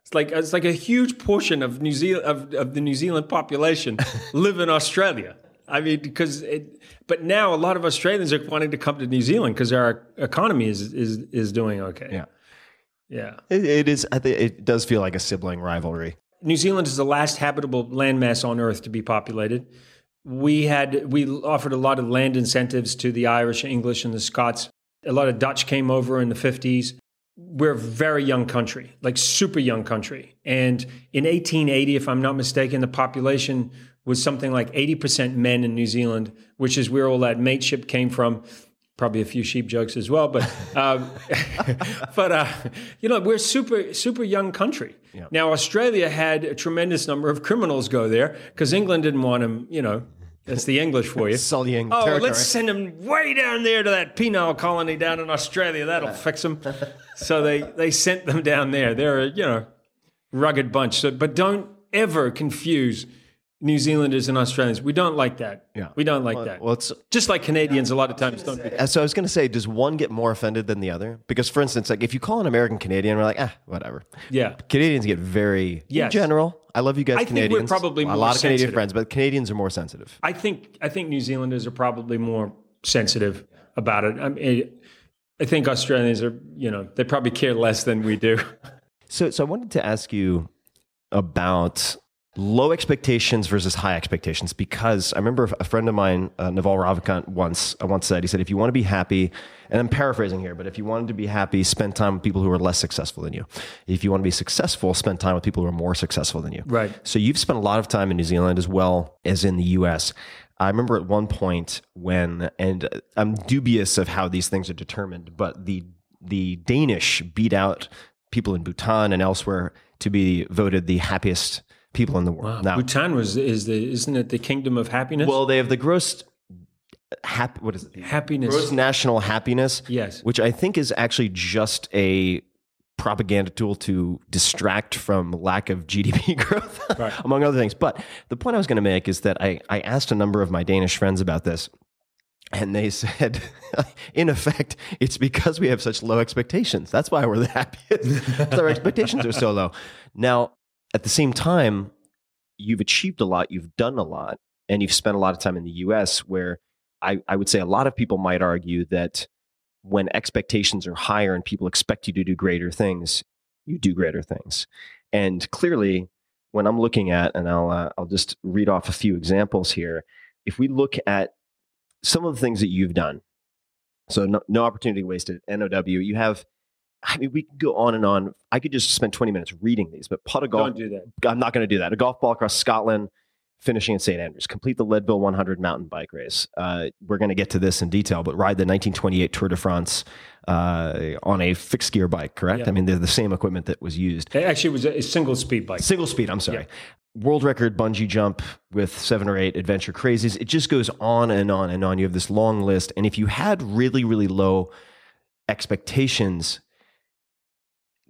It's like it's like a huge portion of New Zealand of, of the New Zealand population live in Australia. I mean, because it, but now a lot of Australians are wanting to come to New Zealand because our economy is is is doing okay. Yeah. yeah. it, it is. I think it does feel like a sibling rivalry. New Zealand is the last habitable landmass on Earth to be populated. We had we offered a lot of land incentives to the Irish, English, and the Scots. A lot of Dutch came over in the fifties. We're a very young country, like super young country. And in 1880, if I'm not mistaken, the population was something like 80% men in New Zealand, which is where all that mateship came from probably a few sheep jokes as well, but um, but uh, you know we're super super young country. Now Australia had a tremendous number of criminals go there because England didn't want them. You know, that's the English for you. Sullying Oh, territory. let's send them way down there to that penal colony down in Australia. That'll fix them. So they they sent them down there. They're a you know rugged bunch. So, but don't ever confuse New Zealanders and Australians. We don't like that. Yeah. We don't like Well- that. well, it's- just like Canadians a lot of times don't. do that. Uh, So I was going to say, does one get more offended than the other? Because, for instance, like if you call an American Canadian, we're like, ah, whatever. Yeah. Canadians get very, Yes. in general. I love you guys, I think we're Canadians. probably a more lot of Canadian friends, but Canadians are more sensitive. I think I think New Zealanders are probably more sensitive about it. I mean, I think Australians are, you know, they probably care less than we do. So, so I wanted to ask you about low expectations versus high expectations because I remember a friend of mine, uh, Naval Ravikant, once uh, once said, he said, if you want to be happy, and I'm paraphrasing here, but if you wanted to be happy, spend time with people who are less successful than you. If you want to be successful, spend time with people who are more successful than you. Right. So you've spent a lot of time in New Zealand as well as in the U.S. I remember at one point when, and I'm dubious of how these things are determined, but the the Danish beat out people in Bhutan and elsewhere to be voted the happiest people in the world. Now, Bhutan was is the isn't it the kingdom of happiness? well, they have the gross hap, what is it? happiness. Gross national happiness, Yes. which I think is actually just a propaganda tool to distract from lack of GDP growth, Right. among other things. But the point I was going to make is that I, I asked a number of my Danish friends about this, and they said, in effect, it's because we have such low expectations. That's why we're the happiest. our expectations are so low. Now, at the same time, you've achieved a lot, you've done a lot, and you've spent a lot of time in the US where I, I would say a lot of people might argue that when expectations are higher and people expect you to do greater things, you do greater things. And clearly, when I'm looking at, and I'll, uh, I'll just read off a few examples here. If we look at some of the things that you've done, so no, no opportunity wasted, NOW, you have, I mean, we could go on and on. I could just spend 20 minutes reading these, but pot of golf, Don't do that. I'm not going to do that. A golf ball across Scotland, finishing in St. Andrews, complete the Leadville 100 mountain bike race. Uh, we're going to get to this in detail, but ride the 1928 Tour de France uh, on a fixed gear bike, correct? Yeah. I mean, they're the same equipment that was used. Actually, it was a, a single speed bike. Single speed, I'm sorry. World record bungee jump with seven or eight adventure crazies. It just goes on and on and on. You have this long list. And if you had really, really low expectations,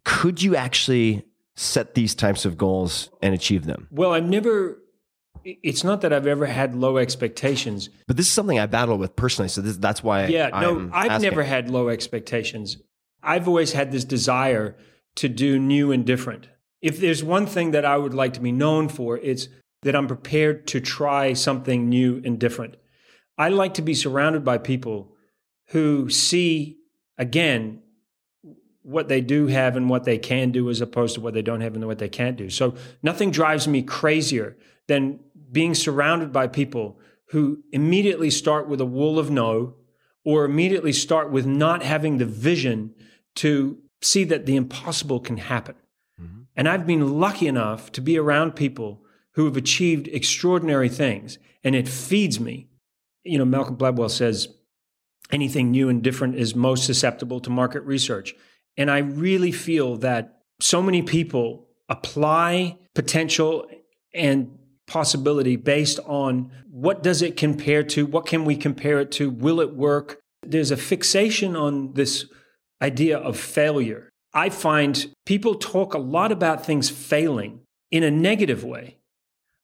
could you actually set these types of goals and achieve them? Well, I've never. It's not that I've ever had low expectations. But this is something I battle with personally. So this, that's why Yeah, no, I'm I've asking. never had low expectations. I've always had this desire to do new and different. If there's one thing that I would like to be known for, it's that I'm prepared to try something new and different. I like to be surrounded by people who see, again, what they do have and what they can do as opposed to what they don't have and what they can't do. So nothing drives me crazier than being surrounded by people who immediately start with a wall of no or immediately start with not having the vision to see that the impossible can happen. Mm-hmm. And I've been lucky enough to be around people who have achieved extraordinary things, and it feeds me. You know, Malcolm Gladwell says anything new and different is most susceptible to market research. And I really feel that so many people apply potential and possibility based on what does it compare to? What can we compare it to? Will it work? There's a fixation on this idea of failure. I find people talk a lot about things failing in a negative way.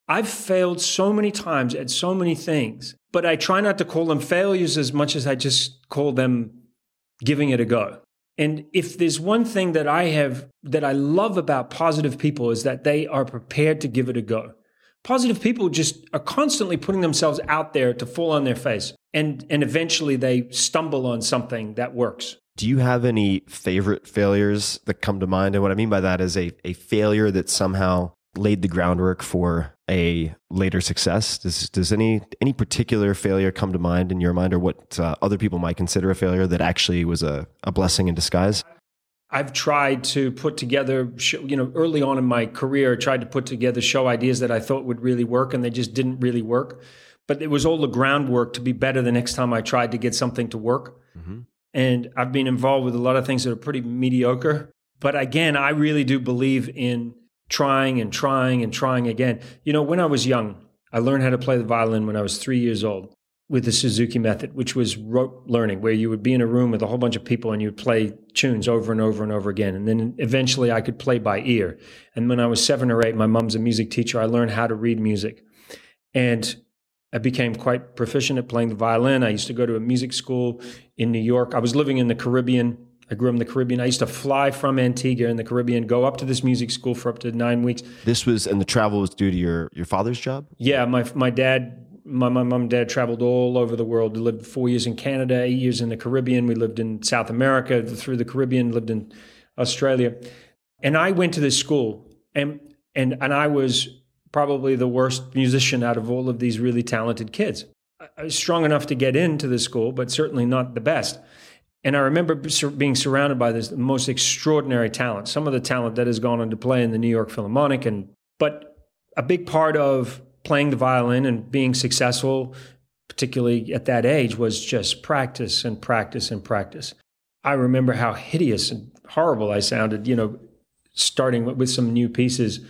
I've failed so many times at so many things, but I try not to call them failures as much as I just call them giving it a go. And if there's one thing that I have that I love about positive people is that they are prepared to give it a go. Positive people just are constantly putting themselves out there to fall on their face and and eventually they stumble on something that works. Do you have any favorite failures that come to mind? And what I mean by that is a, a failure that somehow laid the groundwork for a later success. Does does any any particular failure come to mind in your mind, or what uh, other people might consider a failure that actually was a, a blessing in disguise? I've tried to put together, you know, early on in my career, I tried to put together show ideas that I thought would really work, and they just didn't really work. But it was all the groundwork to be better the next time I tried to get something to work. And I've been involved with a lot of things that are pretty mediocre. But again, I really do believe in trying and trying and trying again. You know, when I was young, I learned how to play the violin when I was three years old with the Suzuki method, which was rote learning, where you would be in a room with a whole bunch of people and you'd play tunes over and over and over again. And then eventually I could play by ear. And when I was seven or eight, my mom's a music teacher. I learned how to read music. And I became quite proficient at playing the violin. I used to go to a music school in New York. I was living in the Caribbean. I grew up in the Caribbean. I used to fly from Antigua in the Caribbean, go up to this music school for up to nine weeks. This was, and the travel was due to your your father's job. Yeah, my my dad, my my mom and dad traveled all over the world. We lived four years in Canada, eight years in the Caribbean. We lived in South America through the Caribbean, lived in Australia, and I went to this school, and and and I was probably the worst musician out of all of these really talented kids. I was strong enough to get into the school, but certainly not the best. And I remember being surrounded by this most extraordinary talent, some of the talent that has gone on to play in the New York Philharmonic. And but a big part of playing the violin and being successful, particularly at that age, was just practice and practice and practice. I remember how hideous and horrible I sounded, you know, starting with some new pieces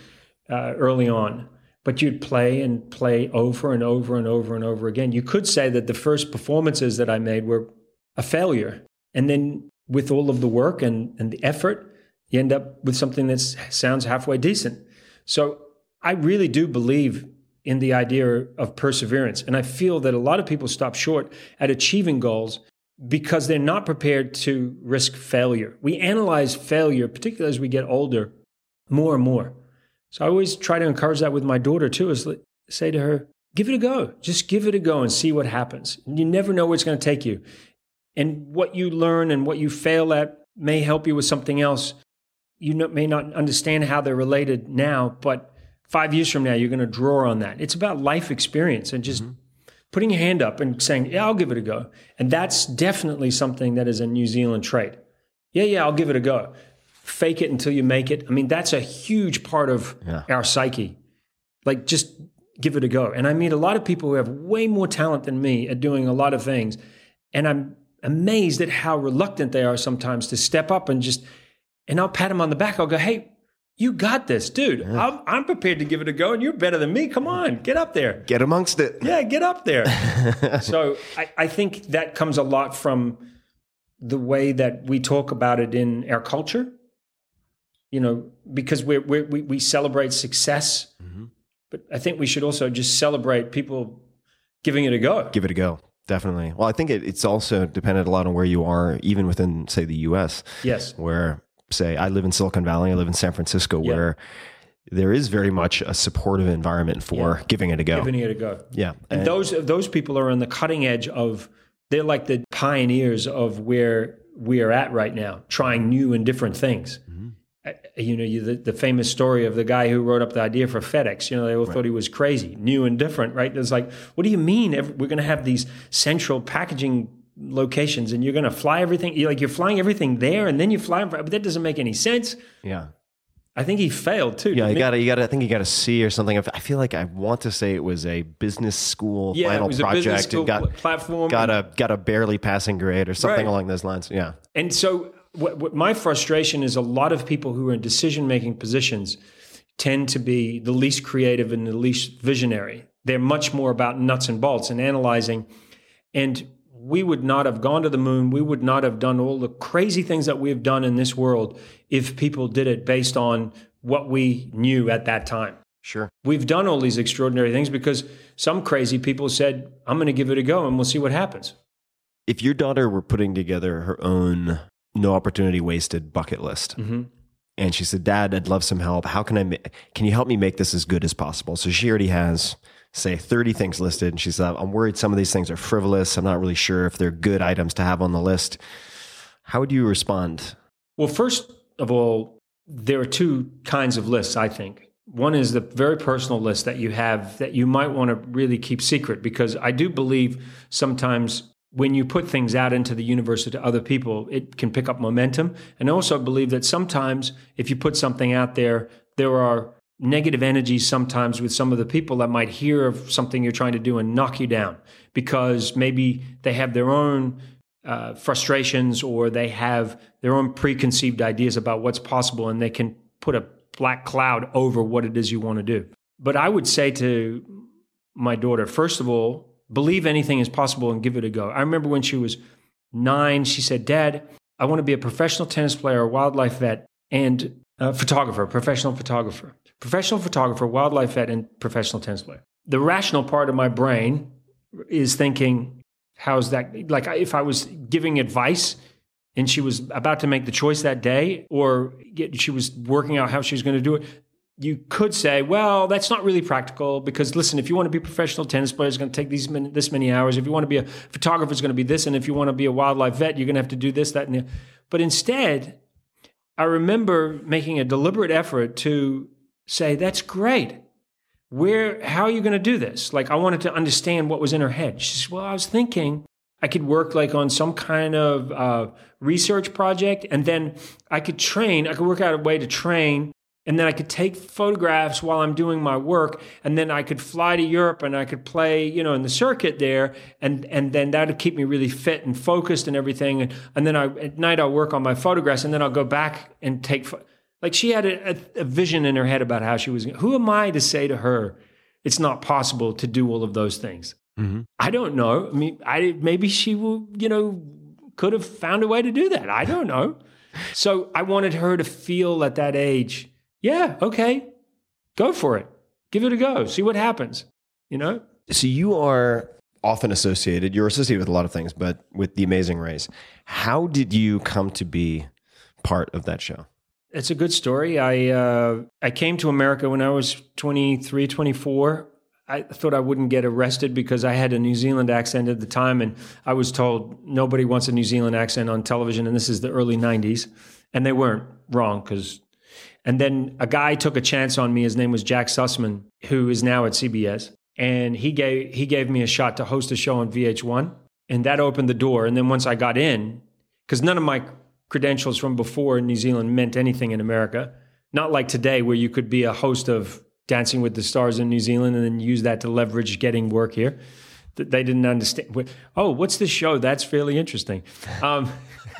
uh, early on. But you'd play and play over and over and over and over again. You could say that the first performances that I made were a failure and then with all of the work and, and the effort, you end up with something that sounds halfway decent. So I really do believe in the idea of perseverance. And I feel that a lot of people stop short at achieving goals because they're not prepared to risk failure. We analyze failure, particularly as we get older, more and more. So I always try to encourage that with my daughter too, is say to her, give it a go. Just give it a go and see what happens. You never know where it's going to take you. And what you learn and what you fail at may help you with something else. You may not understand how they're related now, but five years from now, you're going to draw on that. It's about life experience and just mm-hmm. putting your hand up and saying, Yeah, I'll give it a go. And that's definitely something that is a New Zealand trait. Yeah, yeah, I'll give it a go. Fake it until you make it. I mean, that's a huge part of yeah. our psyche. Like, just give it a go. And I meet a lot of people who have way more talent than me at doing a lot of things. And I'm amazed at how reluctant they are sometimes to step up and just, and I'll pat them on the back. I'll go, hey, you got this, dude. Yeah. I'm, I'm, prepared to give it a go, and you're better than me. Come on, get up there. Get amongst it. Yeah, get up there. so I, I think that comes a lot from the way that we talk about it in our culture. You know, because we're, we're, we we celebrate success, mm-hmm. but I think we should also just celebrate people giving it a go. Give it a go. Definitely. Well, I think it, it's also dependent a lot on where you are, even within, say, the U.S. Yes. Where, say, I live in Silicon Valley, I live in San Francisco, yeah. where there is very much a supportive environment for yeah. giving it a go. Giving it a go. Yeah. And, and those those people are on the cutting edge of. They're like the pioneers of where we are at right now, trying new and different things Uh, you know, you, the, the, famous story of the guy who wrote up the idea for FedEx. You know, they all right. thought he was crazy, new and different, right? It's like, what do you mean? We're going to have these central packaging locations, and you're going to fly everything. You're like you're flying everything there, and then you fly. But that doesn't make any sense. Yeah. I think he failed too. Yeah, you got to, you got to. I think you got to see or something. I feel like I want to say it was a business school yeah, final project and got platform, got a got a barely passing grade or something right. along those lines. Yeah, and so what, what my frustration is a lot of people who are in decision making positions tend to be the least creative and the least visionary. They're much more about nuts and bolts and analyzing. And we would not have gone to the moon. We would not have done all the crazy things that we've done in this world if people did it based on what we knew at that time. Sure. We've done all these extraordinary things because some crazy people said, I'm going to give it a go and we'll see what happens. If your daughter were putting together her own no opportunity wasted bucket list. Mm-hmm. And she said, Dad, I'd love some help. How can I, ma- can you help me make this as good as possible? So she already has, say, 30 things listed. And she said, I'm worried some of these things are frivolous. I'm not really sure if they're good items to have on the list. How would you respond? Well, first of all, there are two kinds of lists, I think. One is the very personal list that you have that you might want to really keep secret because I do believe sometimes when you put things out into the universe to other people, it can pick up momentum. And also believe that sometimes if you put something out there, there are negative energies sometimes with some of the people that might hear of something you're trying to do and knock you down because maybe they have their own uh, frustrations or they have their own preconceived ideas about what's possible and they can put a black cloud over what it is you want to do. But I would say to my daughter, first of all, believe anything is possible and give it a go. I remember when she was nine, she said, Dad, I want to be a professional tennis player, a wildlife vet, and a photographer, professional photographer. Professional photographer, wildlife vet, and professional tennis player. the rational part of my brain is thinking, how's that? Like if I was giving advice and she was about to make the choice that day, or she was working out how she was going to do it, you could say, well, that's not really practical because listen, if you want to be a professional tennis player, it's going to take these many, this many hours. If you want to be a photographer, it's going to be this, and if you want to be a wildlife vet, you're going to have to do this, that, and the. But instead, I remember making a deliberate effort to say, that's great. Where, how are you going to do this? Like, I wanted to understand what was in her head. She says, well, I was thinking I could work like on some kind of uh, research project, and then I could train. I could work out a way to train and then I could take photographs while I'm doing my work, and then I could fly to Europe and I could play, you know, in the circuit there, and and then that would keep me really fit and focused and everything. And and then I at night I'll work on my photographs, and then I'll go back and take. Like she had a, a, vision in her head about how she was. Who am I to say to her, it's not possible to do all of those things? Mm-hmm. I don't know. I mean, I maybe she will, you know, could have found a way to do that. I don't know. so I wanted her to feel at that age yeah, okay, go for it. Give it a go. See what happens. You know? So you are often associated, you're associated with a lot of things, but with The Amazing Race. How did you come to be part of that show? It's a good story. I uh, I came to America when I was 23, 24. I thought I wouldn't get arrested because I had a New Zealand accent at the time, and I was told nobody wants a New Zealand accent on television, and this is the early 90s. And they weren't wrong because and then a guy took a chance on me. His name was Jack Sussman, who is now at CBS. And he gave he gave me a shot to host a show on VH1. And that opened the door. And then once I got in, because none of my credentials from before in New Zealand meant anything in America. Not like today, where you could be a host of Dancing with the Stars in New Zealand and then use that to leverage getting work here. They didn't understand. Oh, what's this show? That's fairly interesting. Um,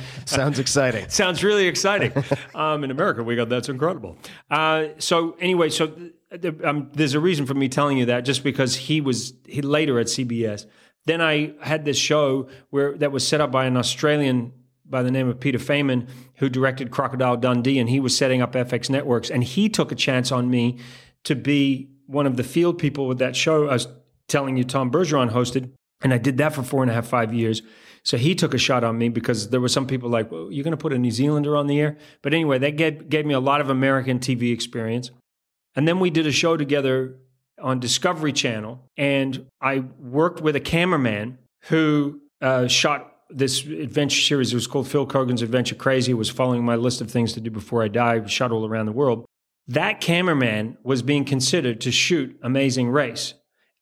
Sounds exciting. Sounds really exciting. Um, in America, we got that's incredible. Uh, so anyway, so th- um, there's a reason for me telling you that, just because he was he later at CBS. Then I had this show where that was set up by an Australian by the name of Peter Faiman, who directed Crocodile Dundee, and he was setting up FX Networks, and he took a chance on me to be one of the field people with that show. I was telling you, Tom Bergeron hosted, and I did that for four and a half, five years. So he took a shot on me because there were some people like, well, you're going to put a New Zealander on the air? But anyway, that gave, gave me a lot of American TV experience. And then we did a show together on Discovery Channel. And I worked with a cameraman who uh, shot this adventure series. It was called Phil Keoghan's Adventure Crazy. It was following my list of things to do before I die, shot all around the world. That cameraman was being considered to shoot Amazing Race.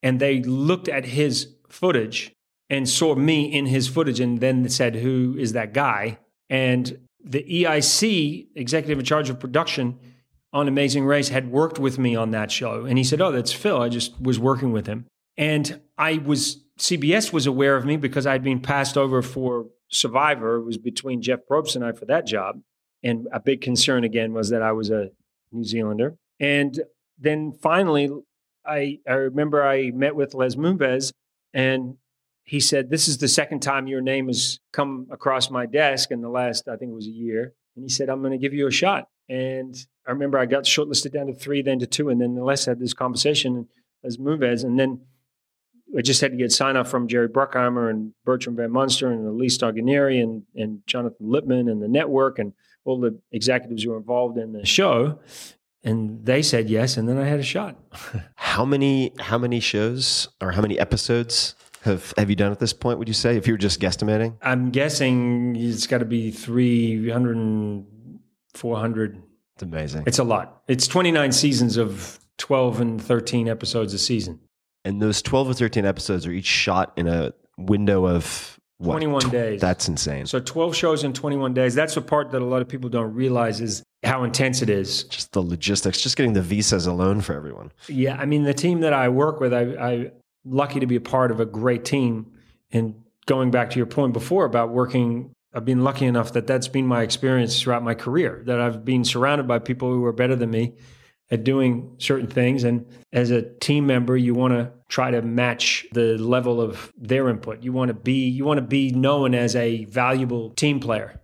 And they looked at his footage and saw me in his footage and then said, Who is that guy? And the EIC, executive in charge of production on Amazing Race, had worked with me on that show. And he said, Oh, that's Phil. I just was working with him. And I was, CBS was aware of me because I'd been passed over for Survivor. It was between Jeff Probst and I for that job. And a big concern again was that I was a New Zealander. And then finally, I, I remember I met with Les Moonves and he said, This is the second time your name has come across my desk in the last, I think it was a year. And he said, I'm going to give you a shot. And I remember I got shortlisted down to three, then to two. And then the Les had this conversation as Moonves. And then I just had to get sign off from Jerry Bruckheimer and Bertram Van Munster and Elise Doganieri and, and Jonathan Littman and the network and all the executives who were involved in the show. And they said yes, and then I had a shot. how many how many shows or how many episodes have have you done at this point? Would you say if you were just guesstimating? I'm guessing it's got to be 300 400. It's amazing. It's a lot. It's 29 seasons of 12 and 13 episodes a season. And those 12 or 13 episodes are each shot in a window of what? 21 days. That's insane. So 12 shows in 21 days. That's the part that a lot of people don't realize is how intense it is. Just the logistics, just getting the visas alone for everyone. Yeah, I mean the team that I work with, I, I lucky to be a part of a great team. And going back to your point before about working, I've been lucky enough that that's been my experience throughout my career, that I've been surrounded by people who are better than me at doing certain things. And as a team member, you want to try to match the level of their input. You want to be, you want to be known as a valuable team player.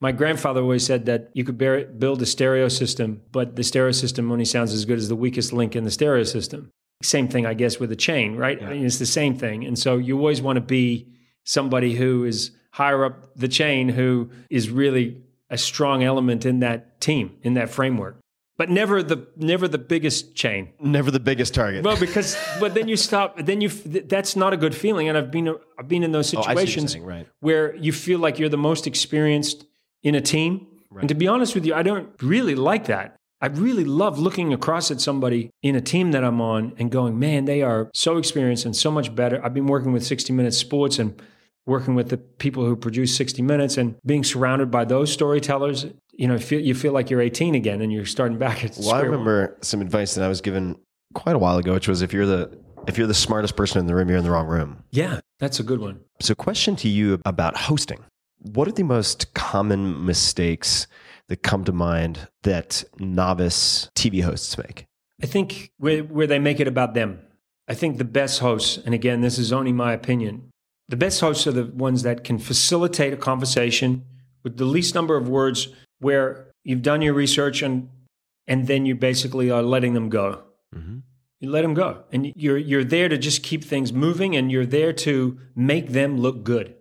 My grandfather always said that you could build a stereo system, but the stereo system only sounds as good as the weakest link in the stereo system. Same thing, I guess, with a chain, right? I mean, it's the same thing. And so you always want to be somebody who is higher up the chain, who is really a strong element in that team, in that framework. But never the never the biggest chain. Never the biggest target. Well, because but then you stop. Then you that's not a good feeling. And I've been I've been in those Oh, I see what you're situations saying, right. where you feel like you're the most experienced in a team. And to be honest with you, I don't really like that. I really love looking across at somebody in a team that I'm on and going, man, they are so experienced and so much better. I've been working with 60 Minutes Sports and working with the people who produce 60 Minutes and being surrounded by those storytellers. You know, feel, you feel like you're 18 again and you're starting back at Well, I square one. remember some advice that I was given quite a while ago, which was if you're the if you're the smartest person in the room, you're in the wrong room. Yeah, that's a good one. So, question to you about hosting: What are the most common mistakes that come to mind that novice TV hosts make? I think where, where they make it about them. I think the best hosts, and again, this is only my opinion, the best hosts are the ones that can facilitate a conversation with the least number of words where you've done your research and, and then you basically are letting them go. Mm-hmm. You let them go. And you're, you're there to just keep things moving and you're there to make them look good.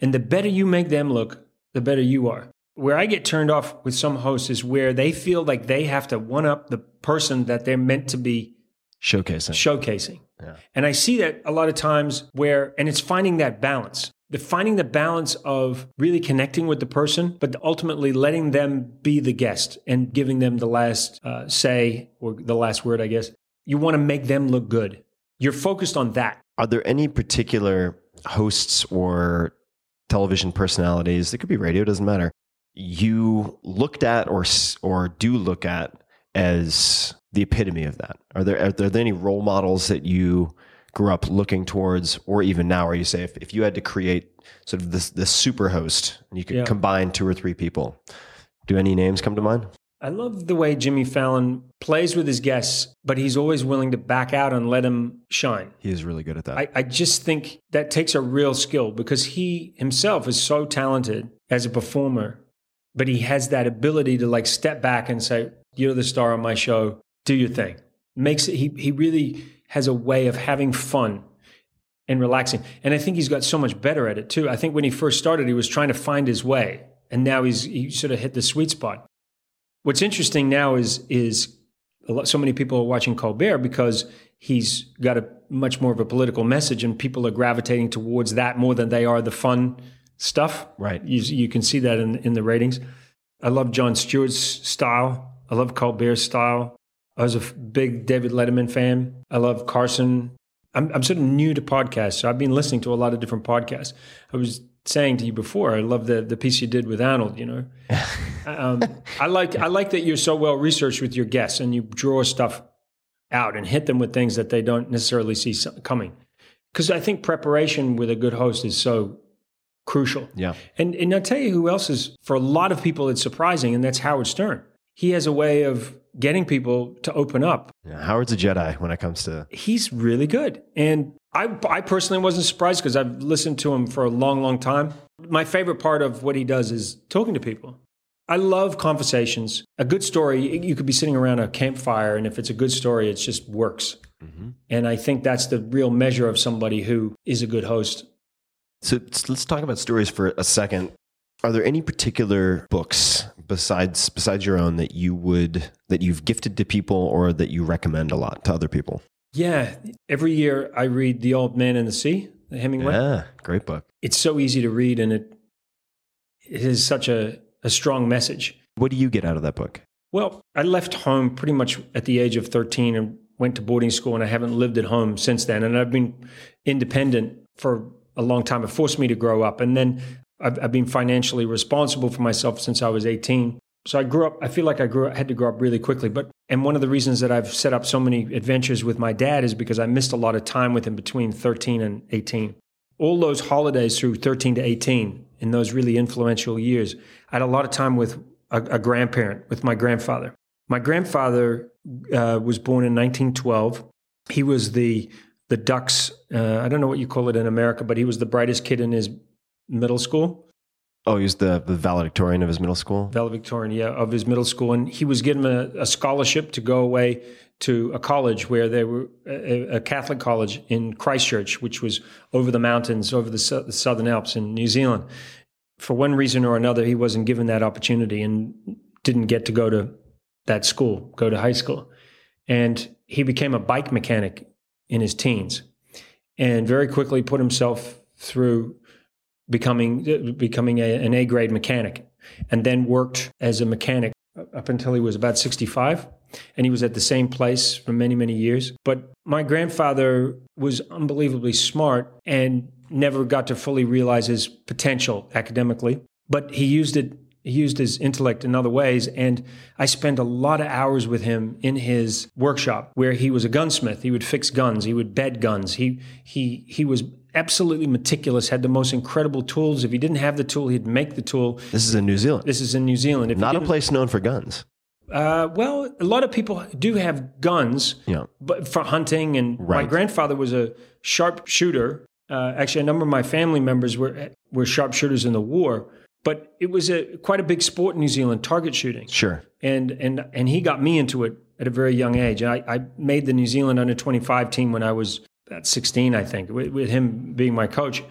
And the better you make them look, the better you are. Where I get turned off with some hosts is where they feel like they have to one up the person that they're meant to be Showcasing. showcasing. Yeah. And I see that a lot of times where, and it's finding that balance. The finding the balance of really connecting with the person, but ultimately letting them be the guest and giving them the last uh, say or the last word, I guess. You want to make them look good. You're focused on that. Are there any particular hosts or television personalities? It could be radio, doesn't matter. You looked at or or do look at as the epitome of that. Are there are there any role models that you grew up looking towards, or even now, where you say if, if you had to create sort of this this super host and you could Yeah. combine two or three people, do any names come to mind? I love the way Jimmy Fallon plays with his guests, but he's always willing to back out and let him shine. He is really good at that. I, I just think that takes a real skill because he himself is so talented as a performer, but he has that ability to like step back and say, You're the star on my show, do your thing. Makes it he he really has a way of having fun and relaxing. And I think he's got so much better at it too. I think when he first started, he was trying to find his way. And now he's he sort of hit the sweet spot. What's interesting now is is lot, so many people are watching Colbert because he's got a much more of a political message, and people are gravitating towards that more than they are the fun stuff. Right. You, you can see that in in the ratings. I love Jon Stewart's style. I love Colbert's style. I was a f- big David Letterman fan. I love Carson. I'm, I'm sort of new to podcasts, so I've been listening to a lot of different podcasts. I was saying to you before, I love the the piece you did with Arnold. You know, um, I like I like that you're so well researched with your guests and you draw stuff out and hit them with things that they don't necessarily see coming. Because I think preparation with a good host is so crucial. yeah. And and I'll tell you who else is for a lot of people it's surprising, and that's Howard Stern. He has a way of getting people to open up. yeah. Howard's a Jedi when it comes to He's really good. And I I personally wasn't surprised because I've listened to him for a long, long time. My favorite part of what he does is talking to people. I love conversations. A good story, you could be sitting around a campfire, and if it's a good story, it just works. Mm-hmm. And I think that's the real measure of somebody who is a good host. So let's talk about stories for a second. Are there any particular books besides besides your own that you would that you've gifted to people or that you recommend a lot to other people? Yeah, every year I read The Old Man and the Sea, the Hemingway. Yeah, great book. It's so easy to read, and it it is such a, a strong message. What do you get out of that book? Well, I left home pretty much at the age of 13 and went to boarding school, and I haven't lived at home since then. And I've been independent for a long time. It forced me to grow up. And then I've, I've been financially responsible for myself since I was 18. So I grew up, I feel like I grew up, had to grow up really quickly. But, and one of the reasons that I've set up so many adventures with my dad is because I missed a lot of time with him between 13 and 18. All those holidays through 13 to 18, in those really influential years, I had a lot of time with a, a grandparent, with my grandfather. My grandfather uh, was born in 1912. He was the the dux. Uh, I don't know what you call it in America, but he was the brightest kid in his middle school. Oh, he was the, the valedictorian of his middle school. valedictorian yeah, of his middle school, and he was given a, a scholarship to go away to a college where they were a, a Catholic college in Christchurch, which was over the mountains, over the, sou- the Southern Alps in New Zealand. For one reason or another, he wasn't given that opportunity and didn't get to go to that school, go to high school, and he became a bike mechanic in his teens, and very quickly put himself through becoming becoming a, an A grade mechanic, and then worked as a mechanic up until he was about 65 and he was at the same place for many many years. But my grandfather was unbelievably smart and never got to fully realize his potential academically but he used it he used his intellect in other ways and i spent a lot of hours with him in his workshop where he was a gunsmith he would fix guns he would bed guns he he he was absolutely meticulous had the most incredible tools if he didn't have the tool he'd make the tool This is in New Zealand. this is in new zealand if Not a place known for guns. uh, well, a lot of people do have guns, Yeah. but for hunting. And my grandfather was a sharpshooter. Uh, actually, a number of my family members were were sharpshooters in the war. But it was a quite a big sport in New Zealand, target shooting, Sure. and and and he got me into it at a very young age. I, I made the New Zealand under twenty five team when I was about sixteen, I think, with, with him being my coach.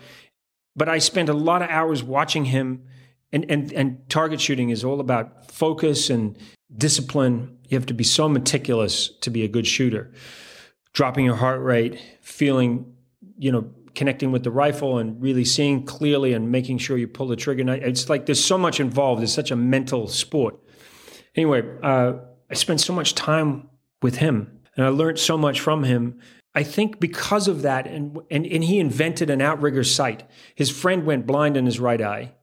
But I spent a lot of hours watching him, and and and target shooting is all about focus and discipline. You have to be so meticulous to be a good shooter. Dropping your heart rate, feeling, you know, connecting with the rifle and really seeing clearly and making sure you pull the trigger. And It's like there's so much involved. It's such a mental sport. Anyway, uh, I spent so much time with him and I learned so much from him. I think because of that, and, and, and he invented an outrigger sight. His friend went blind in his right eye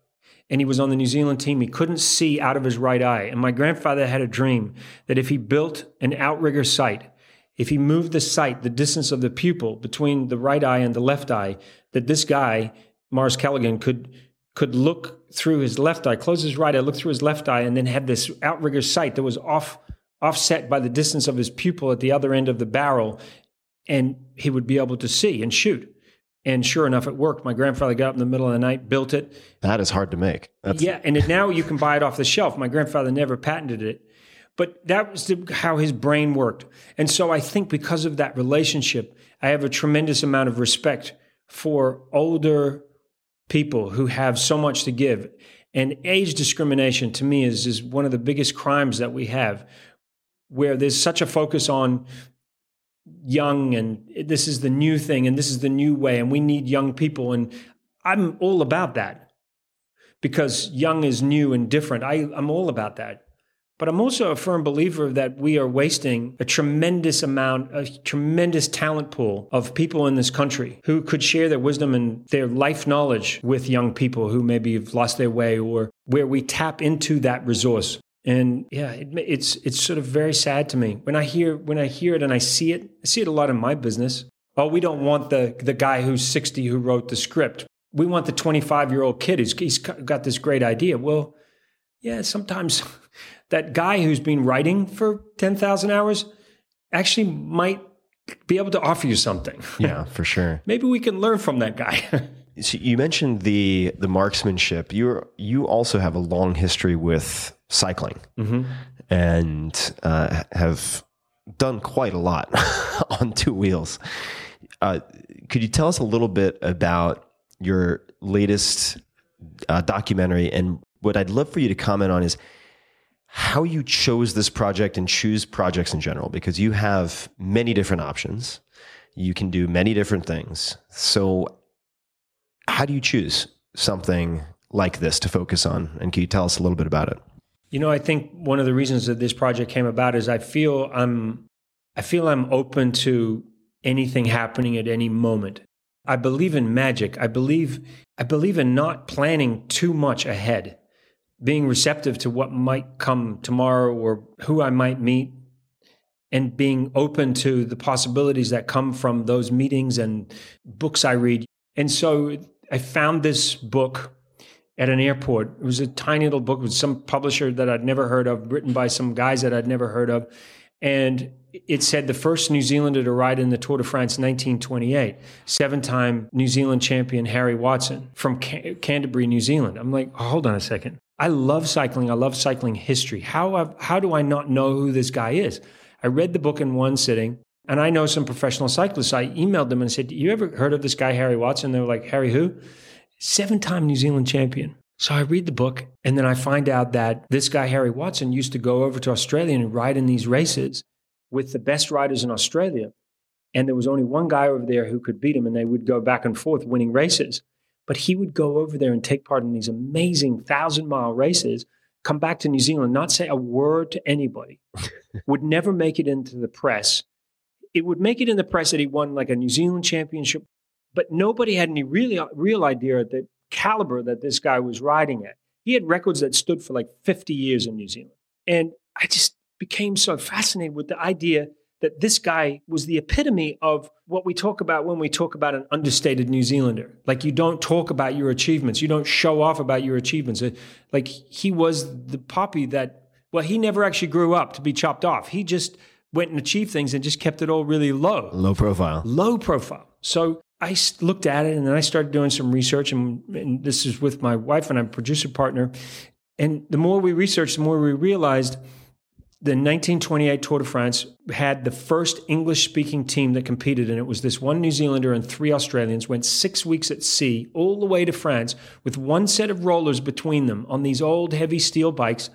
and he was on the New Zealand team. He couldn't see out of his right eye. And my grandfather had a dream that if he built an outrigger sight, if he moved the sight, the distance of the pupil between the right eye and the left eye, that this guy, Mars Callaghan, could could look through his left eye, close his right eye, look through his left eye, and then had this outrigger sight that was off offset by the distance of his pupil at the other end of the barrel, and he would be able to see and shoot. And sure enough, it worked. My grandfather got up in the middle of the night, built it, That is hard to make. That's, yeah, and now you can buy it off the shelf. My grandfather never patented it, but that was the, how his brain worked. And so I think because of that relationship, I have a tremendous amount of respect for older people who have so much to give. And age discrimination to me is, is one of the biggest crimes that we have, where there's such a focus on young and this is the new thing and this is the new way and we need young people. And I'm all about that because young is new and different. I, I'm all about that. But I'm also a firm believer that we are wasting a tremendous amount, a tremendous talent pool of people in this country who could share their wisdom and their life knowledge with young people who maybe have lost their way or where we tap into that resource. And yeah, it, it's it's sort of very sad to me when I hear when I hear it and I see it. I see it a lot in my business. Oh, we don't want the the guy who's 60 who wrote the script. We want the 25 year old kid who's he's got this great idea. Well, yeah, sometimes that guy who's been writing for 10,000 hours actually might be able to offer you something. yeah, for sure. Maybe we can learn from that guy. So you mentioned the the marksmanship. You you also have a long history with cycling, and uh, have done quite a lot on two wheels. Uh, could you tell us a little bit about your latest uh, documentary? And what I'd love for you to comment on is how you chose this project and choose projects in general, because you have many different options. You can do many different things. So how do you choose something like this to focus on? And can you tell us a little bit about it? You know, I think one of the reasons that this project came about is I feel I'm I feel I'm open to anything happening at any moment. I believe in magic. I believe I believe in not planning too much ahead. Being receptive to what might come tomorrow or who I might meet and being open to the possibilities that come from those meetings and books I read. And so I found this book at an airport. It was a tiny little book with some publisher that I'd never heard of, written by some guys that I'd never heard of. And it said the first New Zealander to ride in the Tour de France 1928, seven time New Zealand champion Harry Watson from Ca- Canterbury, New Zealand. I'm like, oh, hold on a second. I love cycling. I love cycling history. How, I've- how do I not know who this guy is? I read the book in one sitting, and I know some professional cyclists. I emailed them and said, You ever heard of this guy, Harry Watson? They were like, Harry who? Seven time New Zealand champion. So I read the book, and then I find out that this guy, Harry Watson, used to go over to Australia and ride in these races with the best riders in Australia. And there was only one guy over there who could beat him, and they would go back and forth winning races. But he would go over there and take part in these amazing thousand mile races, come back to New Zealand, not say a word to anybody, would never make it into the press. It would make it in the press that he won like a New Zealand championship, but nobody had any really real idea of the caliber that this guy was riding at. He had records that stood for like 50 years in New Zealand. And I just became so fascinated with the idea that this guy was the epitome of what we talk about when we talk about an understated New Zealander. Like you don't talk about your achievements, you don't show off about your achievements. Uh, Like he was the puppy that, well, he never actually grew up to be chopped off. He just went and achieved things and just kept it all really low Low profile. low profile. So I looked at it and then I started doing some research, and, and this is with my wife and I'm producer partner. And the more we researched, the more we realized the 1928 Tour de France had the first English speaking team that competed, and it was this one New Zealander and three Australians went six weeks at sea all the way to France with one set of rollers between them on these old heavy steel bikes,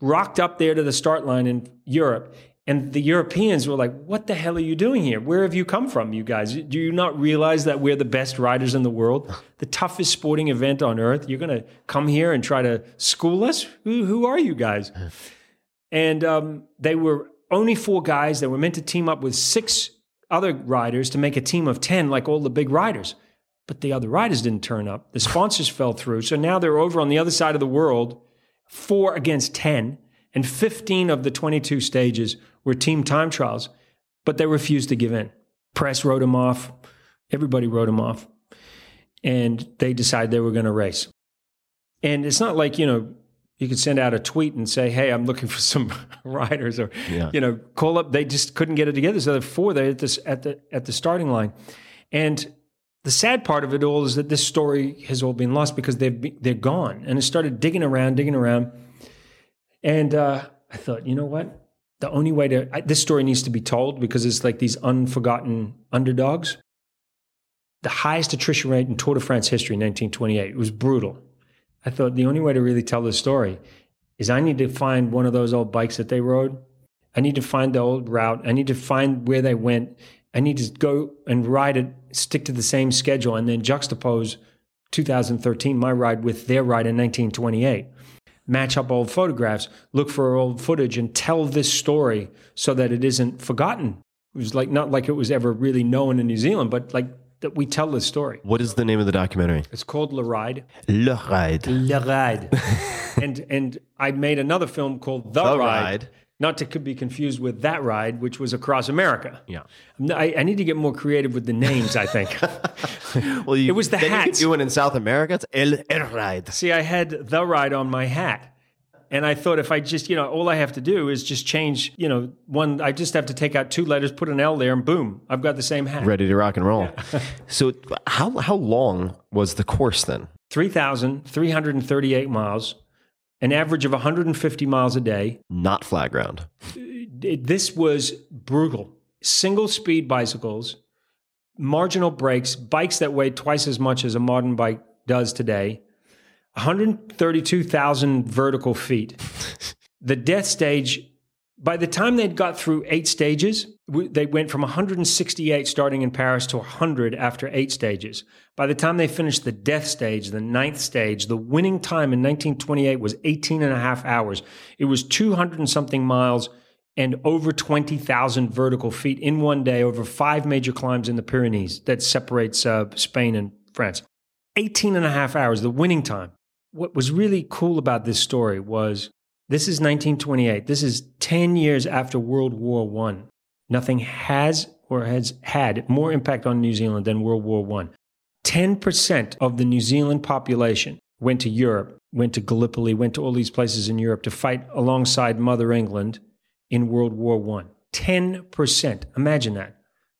rocked up there to the start line in Europe. And the Europeans were like, What the hell are you doing here? Where have you come from, you guys? Do you not realize that we're the best riders in the world? The toughest sporting event on earth? You're going to come here and try to school us? Who, who are you guys? And um, they were only four guys that were meant to team up with six other riders to make a team of 10, like all the big riders. But the other riders didn't turn up. The sponsors fell through. So now they're over on the other side of the world, four against 10. And 15 of the 22 stages were team time trials, but they refused to give in. Press wrote them off. Everybody wrote them off. And they decided they were going to race. And it's not like, you know, you could send out a tweet and say, "Hey, I'm looking for some riders," or Yeah. you know, call up. They just couldn't get it together, so there are four there at this at the at the starting line. And the sad part of it all is that this story has all been lost because they've they're gone. And I started digging around, digging around, and uh, I thought, you know what? The only way to I, this story needs to be told because it's like these unforgotten underdogs. The highest attrition rate in Tour de France history, 1928. It was brutal. I thought the only way to really tell this story is I need to find one of those old bikes that they rode. I need to find the old route. I need to find where they went. I need to go and ride it, stick to the same schedule, and then juxtapose 2013, my ride, with their ride in 1928. Match up old photographs, look for old footage, and tell this story so that it isn't forgotten. It was like not like it was ever really known in New Zealand, but like that we tell this story. What is the name of the documentary? It's called Le Ride. Le Ride. Le Ride. and and I made another film called The, The Ride, Ride. not to be confused with That Ride, which was across America. Yeah. I, I need to get more creative with the names. I think. Well, you, It was the then You could do it in South America. It's El, El Ride. See, I had The Ride on my hat. And I thought if I just, you know, all I have to do is just change, you know, one, I just have to take out two letters, put an L there, and boom, I've got the same hat. Ready to rock and roll. so, how how long was the course then? 3,338 miles, an average of 150 miles a day. Not flat ground. Uh, this was brutal. Single speed bicycles, marginal brakes, bikes that weigh twice as much as a modern bike does today, 132,000 vertical feet. the death stage, by the time they'd got through eight stages, they went from 168 starting in Paris to 100 after eight stages. By the time they finished the death stage, the ninth stage, the winning time in 1928 was 18 and a half hours. It was 200 and something miles and over 20,000 vertical feet in one day over five major climbs in the Pyrenees that separates uh, Spain and France. 18 and a half hours, the winning time. What was really cool about this story was this is 1928. This is 10 years after World War One. Nothing has or has had more impact on New Zealand than World War One. 10% of the New Zealand population went to Europe, went to Gallipoli, went to all these places in Europe to fight alongside Mother England in World War One. 10%. Imagine that.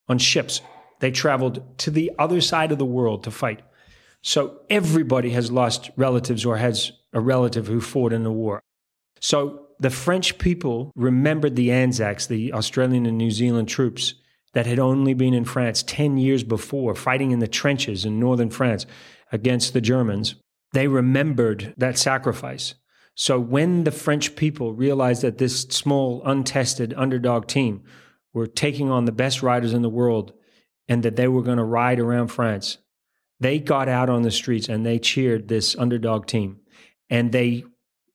On ships, they traveled to the other side of the world to fight. So everybody has lost relatives or has a relative who fought in the war. So the French people remembered the Anzacs, the Australian and New Zealand troops that had only been in France 10 years before, fighting in the trenches in northern France against the Germans. They remembered that sacrifice. So when the French people realized that this small, untested underdog team were taking on the best riders in the world and that they were going to ride around France, they got out on the streets and they cheered this underdog team. And they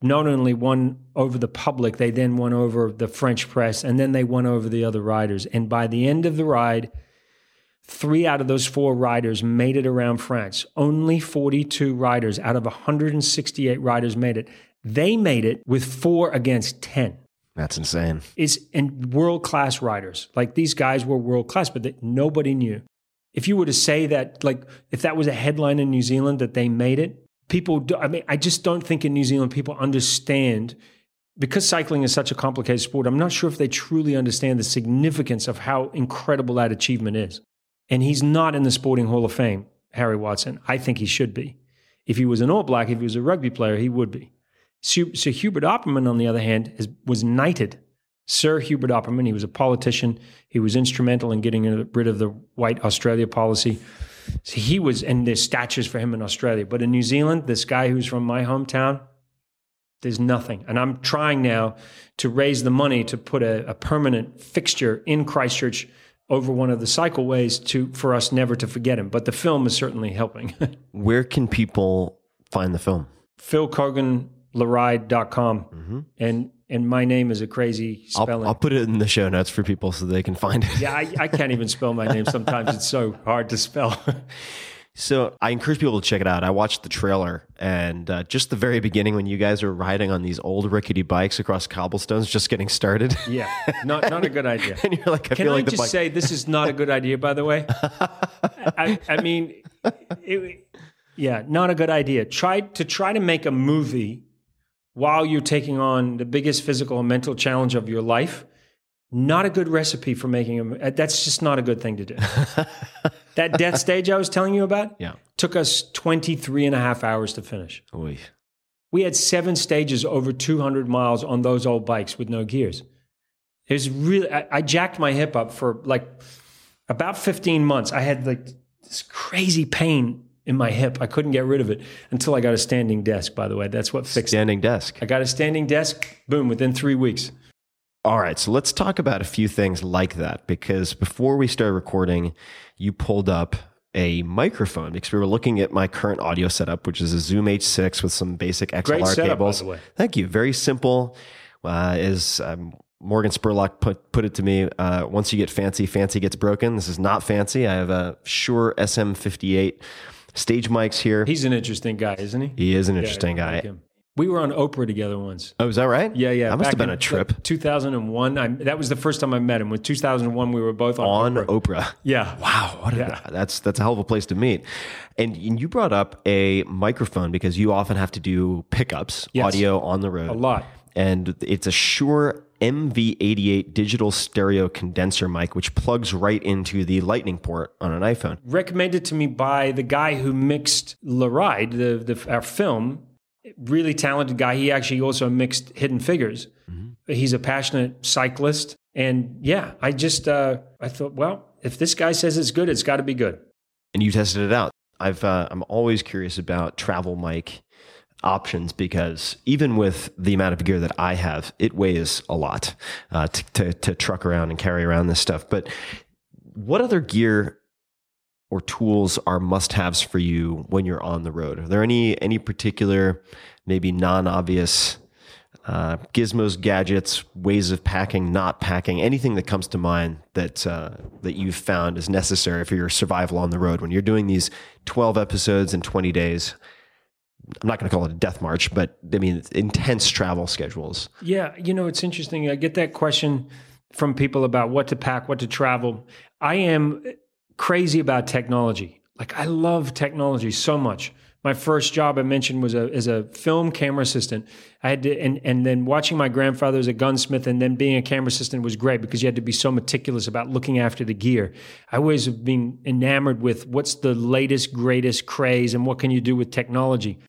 not only won over the public, they then won over the French press, and then they won over the other riders. And by the end of the ride, three out of those four riders made it around France. Only 42 riders out of 168 riders made it. They made it with four against 10. That's insane. It's and world class riders. Like these guys were world class, but that nobody knew. If you were to say that, like, if that was a headline in New Zealand that they made it, people do, i mean i just don't think in new zealand people understand because cycling is such a complicated sport i'm not sure if they truly understand the significance of how incredible that achievement is. And he's not in the sporting hall of fame harry watson. I think he should be. If he was an all black if he was a rugby player he would be. So, so hubert opperman on the other hand is, was knighted sir hubert opperman he was a politician he was instrumental in getting rid of the white australia policy so he was, and there's statues for him in Australia. But in New Zealand, this guy who's from my hometown, there's nothing. And I'm trying now to raise the money to put a, a permanent fixture in Christchurch over one of the cycleways to for us never to forget him. But the film is certainly helping. Where can people find the film? Phil Keoghan, leride.com. Mm-hmm. And and my name is a crazy spelling. I'll, I'll, put it in the show notes for people so they can find it. yeah, I, I can't even spell my name. Sometimes it's so hard to spell. so I encourage people to check it out. I watched the trailer and uh, just the very beginning when you guys are riding on these old rickety bikes across cobblestones, just getting started. Yeah, not not a good idea. and you're like, I can I like just bike- say this is not a good idea? By the way, I, I mean, it, yeah, not a good idea. Try to try to make a movie while you're taking on the biggest physical and mental challenge of your life, not a good recipe for making them. Uh, that's just not a good thing to do. that death stage I was telling you about yeah. took us 23 and a half hours to finish. Oy. We had seven stages over 200 miles on those old bikes with no gears. It was really, I, I jacked my hip up for like about 15 months. I had like this crazy pain in my hip. I couldn't get rid of it until I got a standing desk, by the way. That's what fixed standing it. desk. I got a standing desk, boom, within three weeks. All right, so let's talk about a few things like that because before we started recording, you pulled up a microphone because we were looking at my current audio setup, which is a Zoom H6 with some basic XLR Great setup, cables. By the way. Thank you. Very simple. Uh, is um, Morgan Spurlock put put it to me. Uh, once you get fancy, fancy gets broken. This is not fancy. I have a Shure SM58 stage mics here. He's an interesting guy, isn't he? He is an interesting yeah, guy. Like we were on Oprah together once. Oh, is that right? Yeah, yeah. That must Back have been a trip. Like, 2001. I, that was the first time I met him. With 2001, we were both on on, Oprah. Oprah. Yeah. Wow. What yeah. a, that's that's a hell of a place to meet. And you brought up a microphone because you often have to do pickups, yes. audio on the road. A lot. And it's a Shure MV88 digital stereo condenser mic, which plugs right into the lightning port on an iPhone. Recommended to me by the guy who mixed La Ride, the, the, our film. Really talented guy. He actually also mixed Hidden Figures. Mm-hmm. He's a passionate cyclist. And yeah, I just, uh, I thought, well, if this guy says it's good, it's got to be good. And you tested it out. I've, uh, I'm always curious about travel mic options because even with the amount of gear that I have, it weighs a lot uh, to, to, to truck around and carry around this stuff. But what other gear or tools are must-haves for you when you're on the road? Are there any any particular, maybe non-obvious uh, gizmos, gadgets, ways of packing, not packing, anything that comes to mind that uh, that you've found is necessary for your survival on the road when you're doing these 12 episodes in 20 days? I'm not going to call it a death march, but I mean intense travel schedules. Yeah, you know it's interesting. I get that question from people about what to pack, what to travel. I am crazy about technology. Like I love technology so much. my first job I mentioned was a as a film camera assistant. I had to and and then watching my grandfather as a gunsmith and then being a camera assistant was great because you had to be so meticulous about looking after the gear. I always have been enamored with what's the latest greatest craze and what can you do with technology.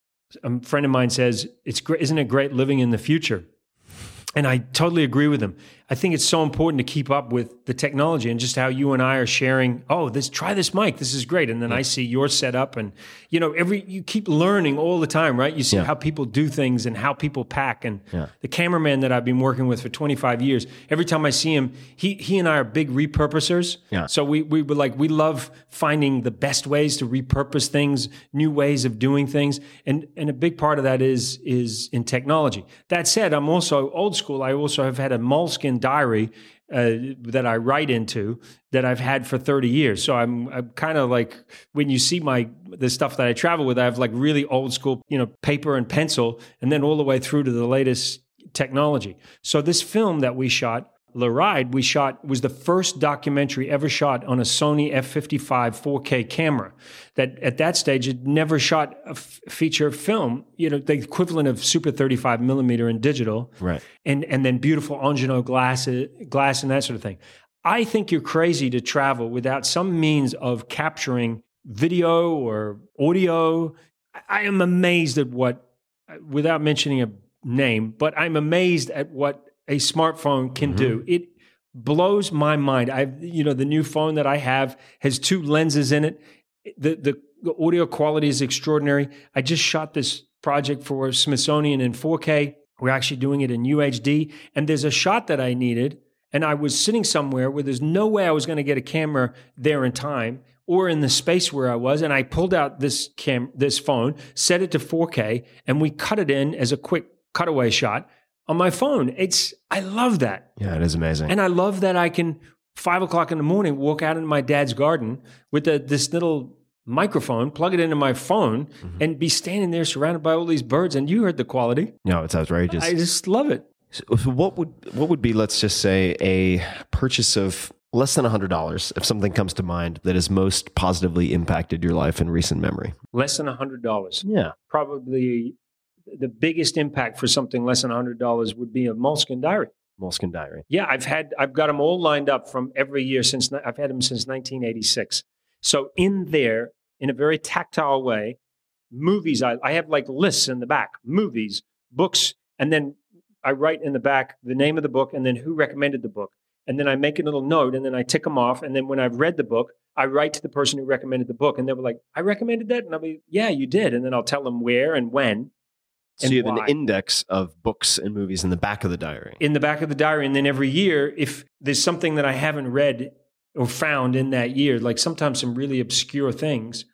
A friend of mine says it's great, isn't it great living in the future? And I totally agree with him. I think it's so important to keep up with the technology and just how you and I are sharing. Oh, this try this mic. This is great. And then I see your setup, and you know, every you keep learning all the time, right? You see Yeah. how people do things and how people pack. And Yeah. the cameraman that I've been working with for 25 years, every time I see him, he he and I are big repurposers. Yeah. So we we were like we love finding the best ways to repurpose things, new ways of doing things, and and a big part of that is is in technology. That said, I'm also old school. I also have had a Moleskine diary uh, that I write into that I've had for 30 years. So I'm I'm kind of like when you see my the stuff that I travel with, I have like really old school, you know, paper and pencil, and then all the way through to the latest technology. So this film that we shot, Le Ride, we shot was the first documentary ever shot on a Sony F55 4K camera. That at that stage had never shot a f- feature film, you know, the equivalent of Super 35 millimeter in digital Right. and and then beautiful Angénieux glass glass and that sort of thing. I think you're crazy to travel without some means of capturing video or audio. I am amazed at what, without mentioning a name, but I'm amazed at what a smartphone can do. Mm-hmm. It blows my mind. I, you know, the new phone that I have has two lenses in it. The the, the audio quality is extraordinary. I just shot this project for Smithsonian in 4K. We're actually doing it in UHD, and there's a shot that I needed, and I was sitting somewhere where there's no way I was going to get a camera there in time or in the space where I was, and I pulled out this cam this phone, set it to 4K, and we cut it in as a quick cutaway shot on my phone. It's I love that. Yeah, it is amazing. And I love that I can five o'clock in the morning walk out into my dad's garden with the, this little microphone, plug it into my phone, Mm-hmm. and be standing there surrounded by all these birds. And you heard the quality. no, it's outrageous. I just love it. So what would what would be let's just say a purchase of less than hundred dollars if something comes to mind that has most positively impacted your life in recent memory? Less than a hundred dollars. Yeah. Probably the biggest impact for something less than a hundred dollars would be a Moleskine diary. Moleskine Diary. Yeah, I've had I've got them all lined up from every year since I've had them since 1986. So in there, in a very tactile way, movies. I, I have like lists in the back, movies, books, and then I write in the back the name of the book and then who recommended the book, and then I make a little note and then I tick them off, and then when I've read the book, I write to the person who recommended the book, and they were like, "I recommended that," and I'll be, "Yeah, you did," and then I'll tell them where and when. So you have why an index of books and movies in the back of the diary. in the back of the diary. And then every year, if there's something that I haven't read or found in that year, like sometimes some really obscure things,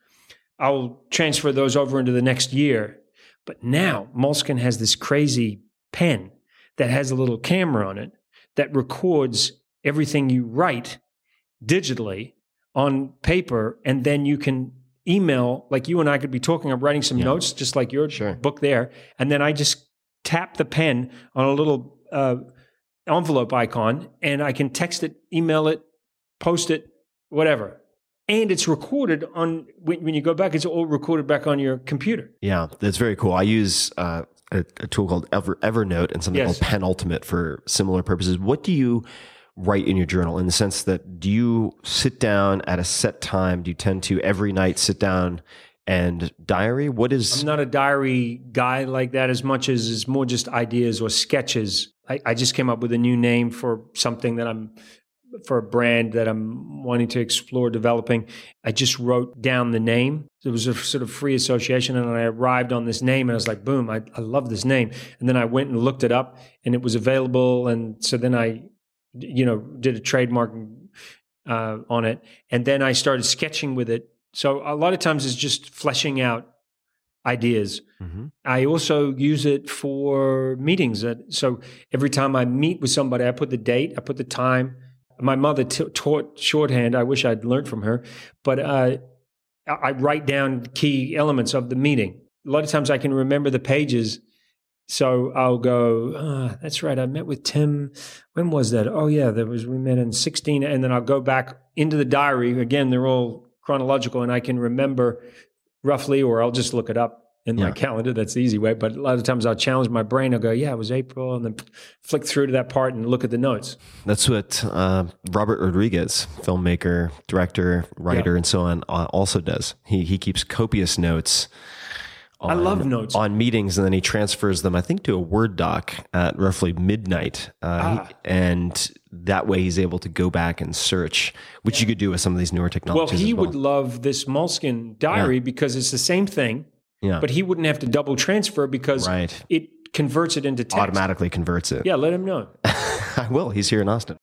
I'll transfer those over into the next year. But now Moleskine has this crazy pen that has a little camera on it that records everything you write digitally on paper, and then you can email like you and I could be talking. I'm writing some Yeah. notes, just like your Sure. book there, and then I just tap the pen on a little uh, envelope icon, and I can text it, email it, post it, whatever. And it's recorded on when, when you go back. It's all recorded back on your computer. Yeah, that's very cool. I use uh, a, a tool called Ever, Evernote and something Yes. called Penultimate for similar purposes. What do you write in your journal in the sense that do you sit down at a set time? Do you tend to every night sit down and diary? What is I'm not a diary guy like that as much as it's more just ideas or sketches. I, I just came up with a new name for something that I'm for a brand that I'm wanting to explore developing. I just wrote down the name. It was a sort of free association, and I arrived on this name, and I was like, "Boom! I, I love this name." And then I went and looked it up, and it was available, and so then I, you know, did a trademark uh, on it, and then I started sketching with it. So a lot of times it's just fleshing out ideas. Mhm. I also use it for meetings. So every time I meet with somebody, I put the date, I put the time. My mother t- taught shorthand. I wish I'd learned from her, but uh, I write down key elements of the meeting. A lot of times I can remember the pages. So I'll go, ah, that's right. I met with Tim. When was that? Oh, yeah, there was, we met in 16. And then I'll go back into the diary. Again, they're all chronological and I can remember roughly, or I'll just look it up in my calendar. That's the easy way. But a lot of times I'll challenge my brain. I'll go, yeah, it was April, and then flick through to that part and look at the notes. That's what uh, Robert Rodriguez, filmmaker, director, writer, Yeah. and so on, uh, also does. He he keeps copious notes. I love notes. on meetings, and then he transfers them, I think, to a Word doc at roughly midnight, uh, he- Ah. and that way he's able to go back and search, which you could do with some of these newer technologies. Well, he well. would love this Moleskine diary because it's the same thing, yeah, but he wouldn't have to double transfer because Right. it converts it into text. automatically converts it. Yeah, let him know. I will. He's here in Austin.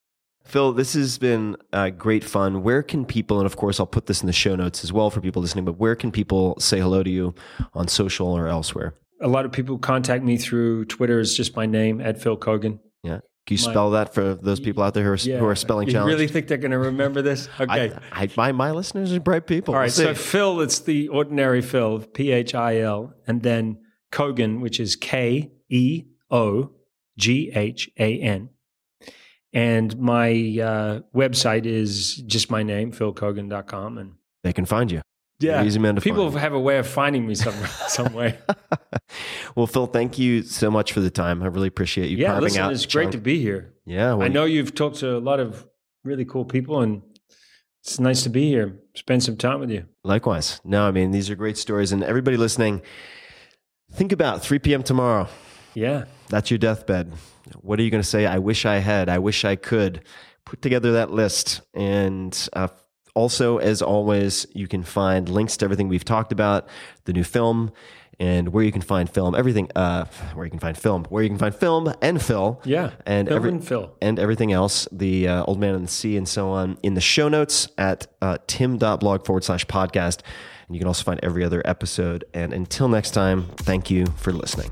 Phil, this has been uh, great fun. Where can people, and of course, I'll put this in the show notes as well for people listening, but where can people say hello to you on social or elsewhere? A lot of people contact me through Twitter. It's just my name at Phil Keoghan. Yeah. Can you My- spell that for those people out there who are, who are spelling you challenged? really think they're going to remember this? Okay. I, I, my, my listeners are bright people. All right. We'll So. Phil, it's the ordinary Phil, P H I L, and then Keoghan, which is K E O G H A N. And my uh, website is just my name, philkeoghan.com. And they can find you. yeah, Easy man to people find. have a way of finding me some, some way. well, Phil, thank you so much for the time. I really appreciate you yeah, listen, it's great to be here. Yeah, well, I know you've talked to a lot of really cool people, and it's nice to be here, spend some time with you. Likewise. No, I mean these are great stories, and everybody listening, think about 3 p.m. tomorrow. Yeah. That's your deathbed. What are you going to say? I wish I had. I wish I could. Put together that list. And uh, also, as always, you can find links to everything we've talked about, the new film, and where you can find film, everything, uh, where you can find film, where you can find film and Phil. Yeah. And, Phil and Phil. and everything else, the uh, Old Man and the Sea and so on, in the show notes at uh, tim.blog forward slash podcast. And you can also find every other episode. And until next time, thank you for listening.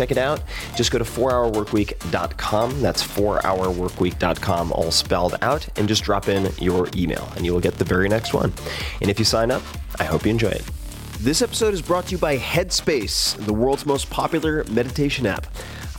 it out. Just go to 4hourworkweek.com. That's 4hourworkweek.com, all spelled out, and just drop in your email, and you will get the very next one. And if you sign up, I hope you enjoy it. This episode is brought to you by Headspace, the world's most popular meditation app.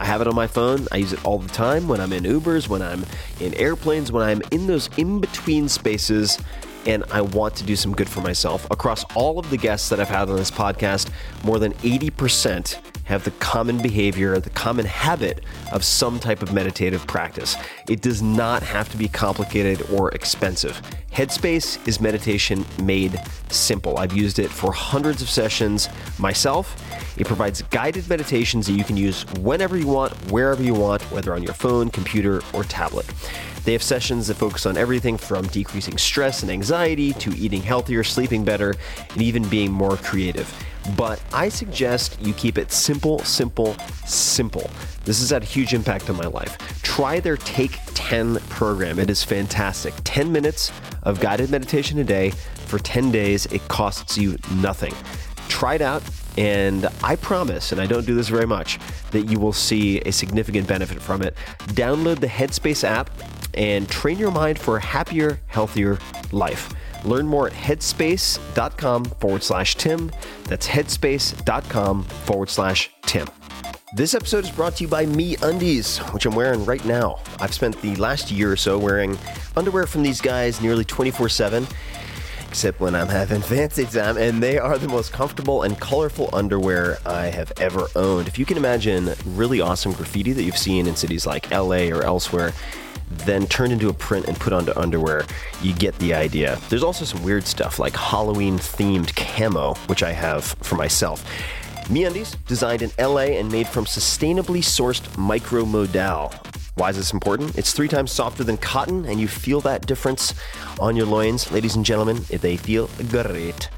I have it on my phone. I use it all the time when I'm in Ubers, when I'm in airplanes, when I'm in those in between spaces and I want to do some good for myself. Across all of the guests that I've had on this podcast, more than 80% have the common behavior, the common habit of some type of meditative practice. It does not have to be complicated or expensive. Headspace is meditation made simple. I've used it for hundreds of sessions myself. It provides guided meditations that you can use whenever you want, wherever you want, whether on your phone, computer, or tablet. They have sessions that focus on everything from decreasing stress and anxiety to eating healthier, sleeping better, and even being more creative. But I suggest you keep it simple, simple, simple. This has had a huge impact on my life. Try their Take 10 program. It is fantastic. 10 minutes of guided meditation a day for 10 days. It costs you nothing. Try it out, and I promise, and I don't do this very much, that you will see a significant benefit from it. Download the Headspace app and train your mind for a happier, healthier life. Learn more at headspace.com forward slash Tim. That's headspace.com forward slash Tim. This episode is brought to you by MeUndies, which I'm wearing right now. I've spent the last year or so wearing underwear from these guys nearly 24 7 except when I'm having fancy time, and they are the most comfortable and colorful underwear I have ever owned. If you can imagine really awesome graffiti that you've seen in cities like LA or elsewhere, then turned into a print and put onto underwear, you get the idea. There's also some weird stuff like Halloween themed camo, which I have for myself. MeUndies, designed in LA and made from sustainably sourced micromodal. Why is this important? It's three times softer than cotton, and you feel that difference on your loins. Ladies and gentlemen, if they feel great.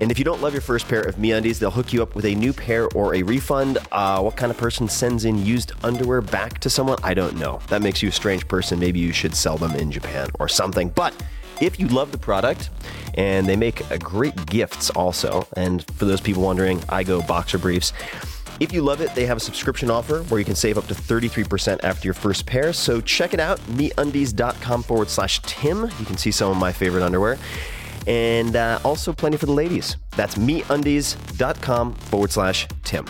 And if you don't love your first pair of MeUndies, they'll hook you up with a new pair or a refund. Uh, what kind of person sends in used underwear back to someone? I don't know. That makes you a strange person. Maybe you should sell them in Japan or something. But if you love the product, and they make great gifts also. And for those people wondering, I go boxer briefs. If you love it, they have a subscription offer where you can save up to 33% after your first pair. So check it out, meundies.com forward slash Tim. You can see some of my favorite underwear and uh, also plenty for the ladies. That's meundies.com forward slash Tim.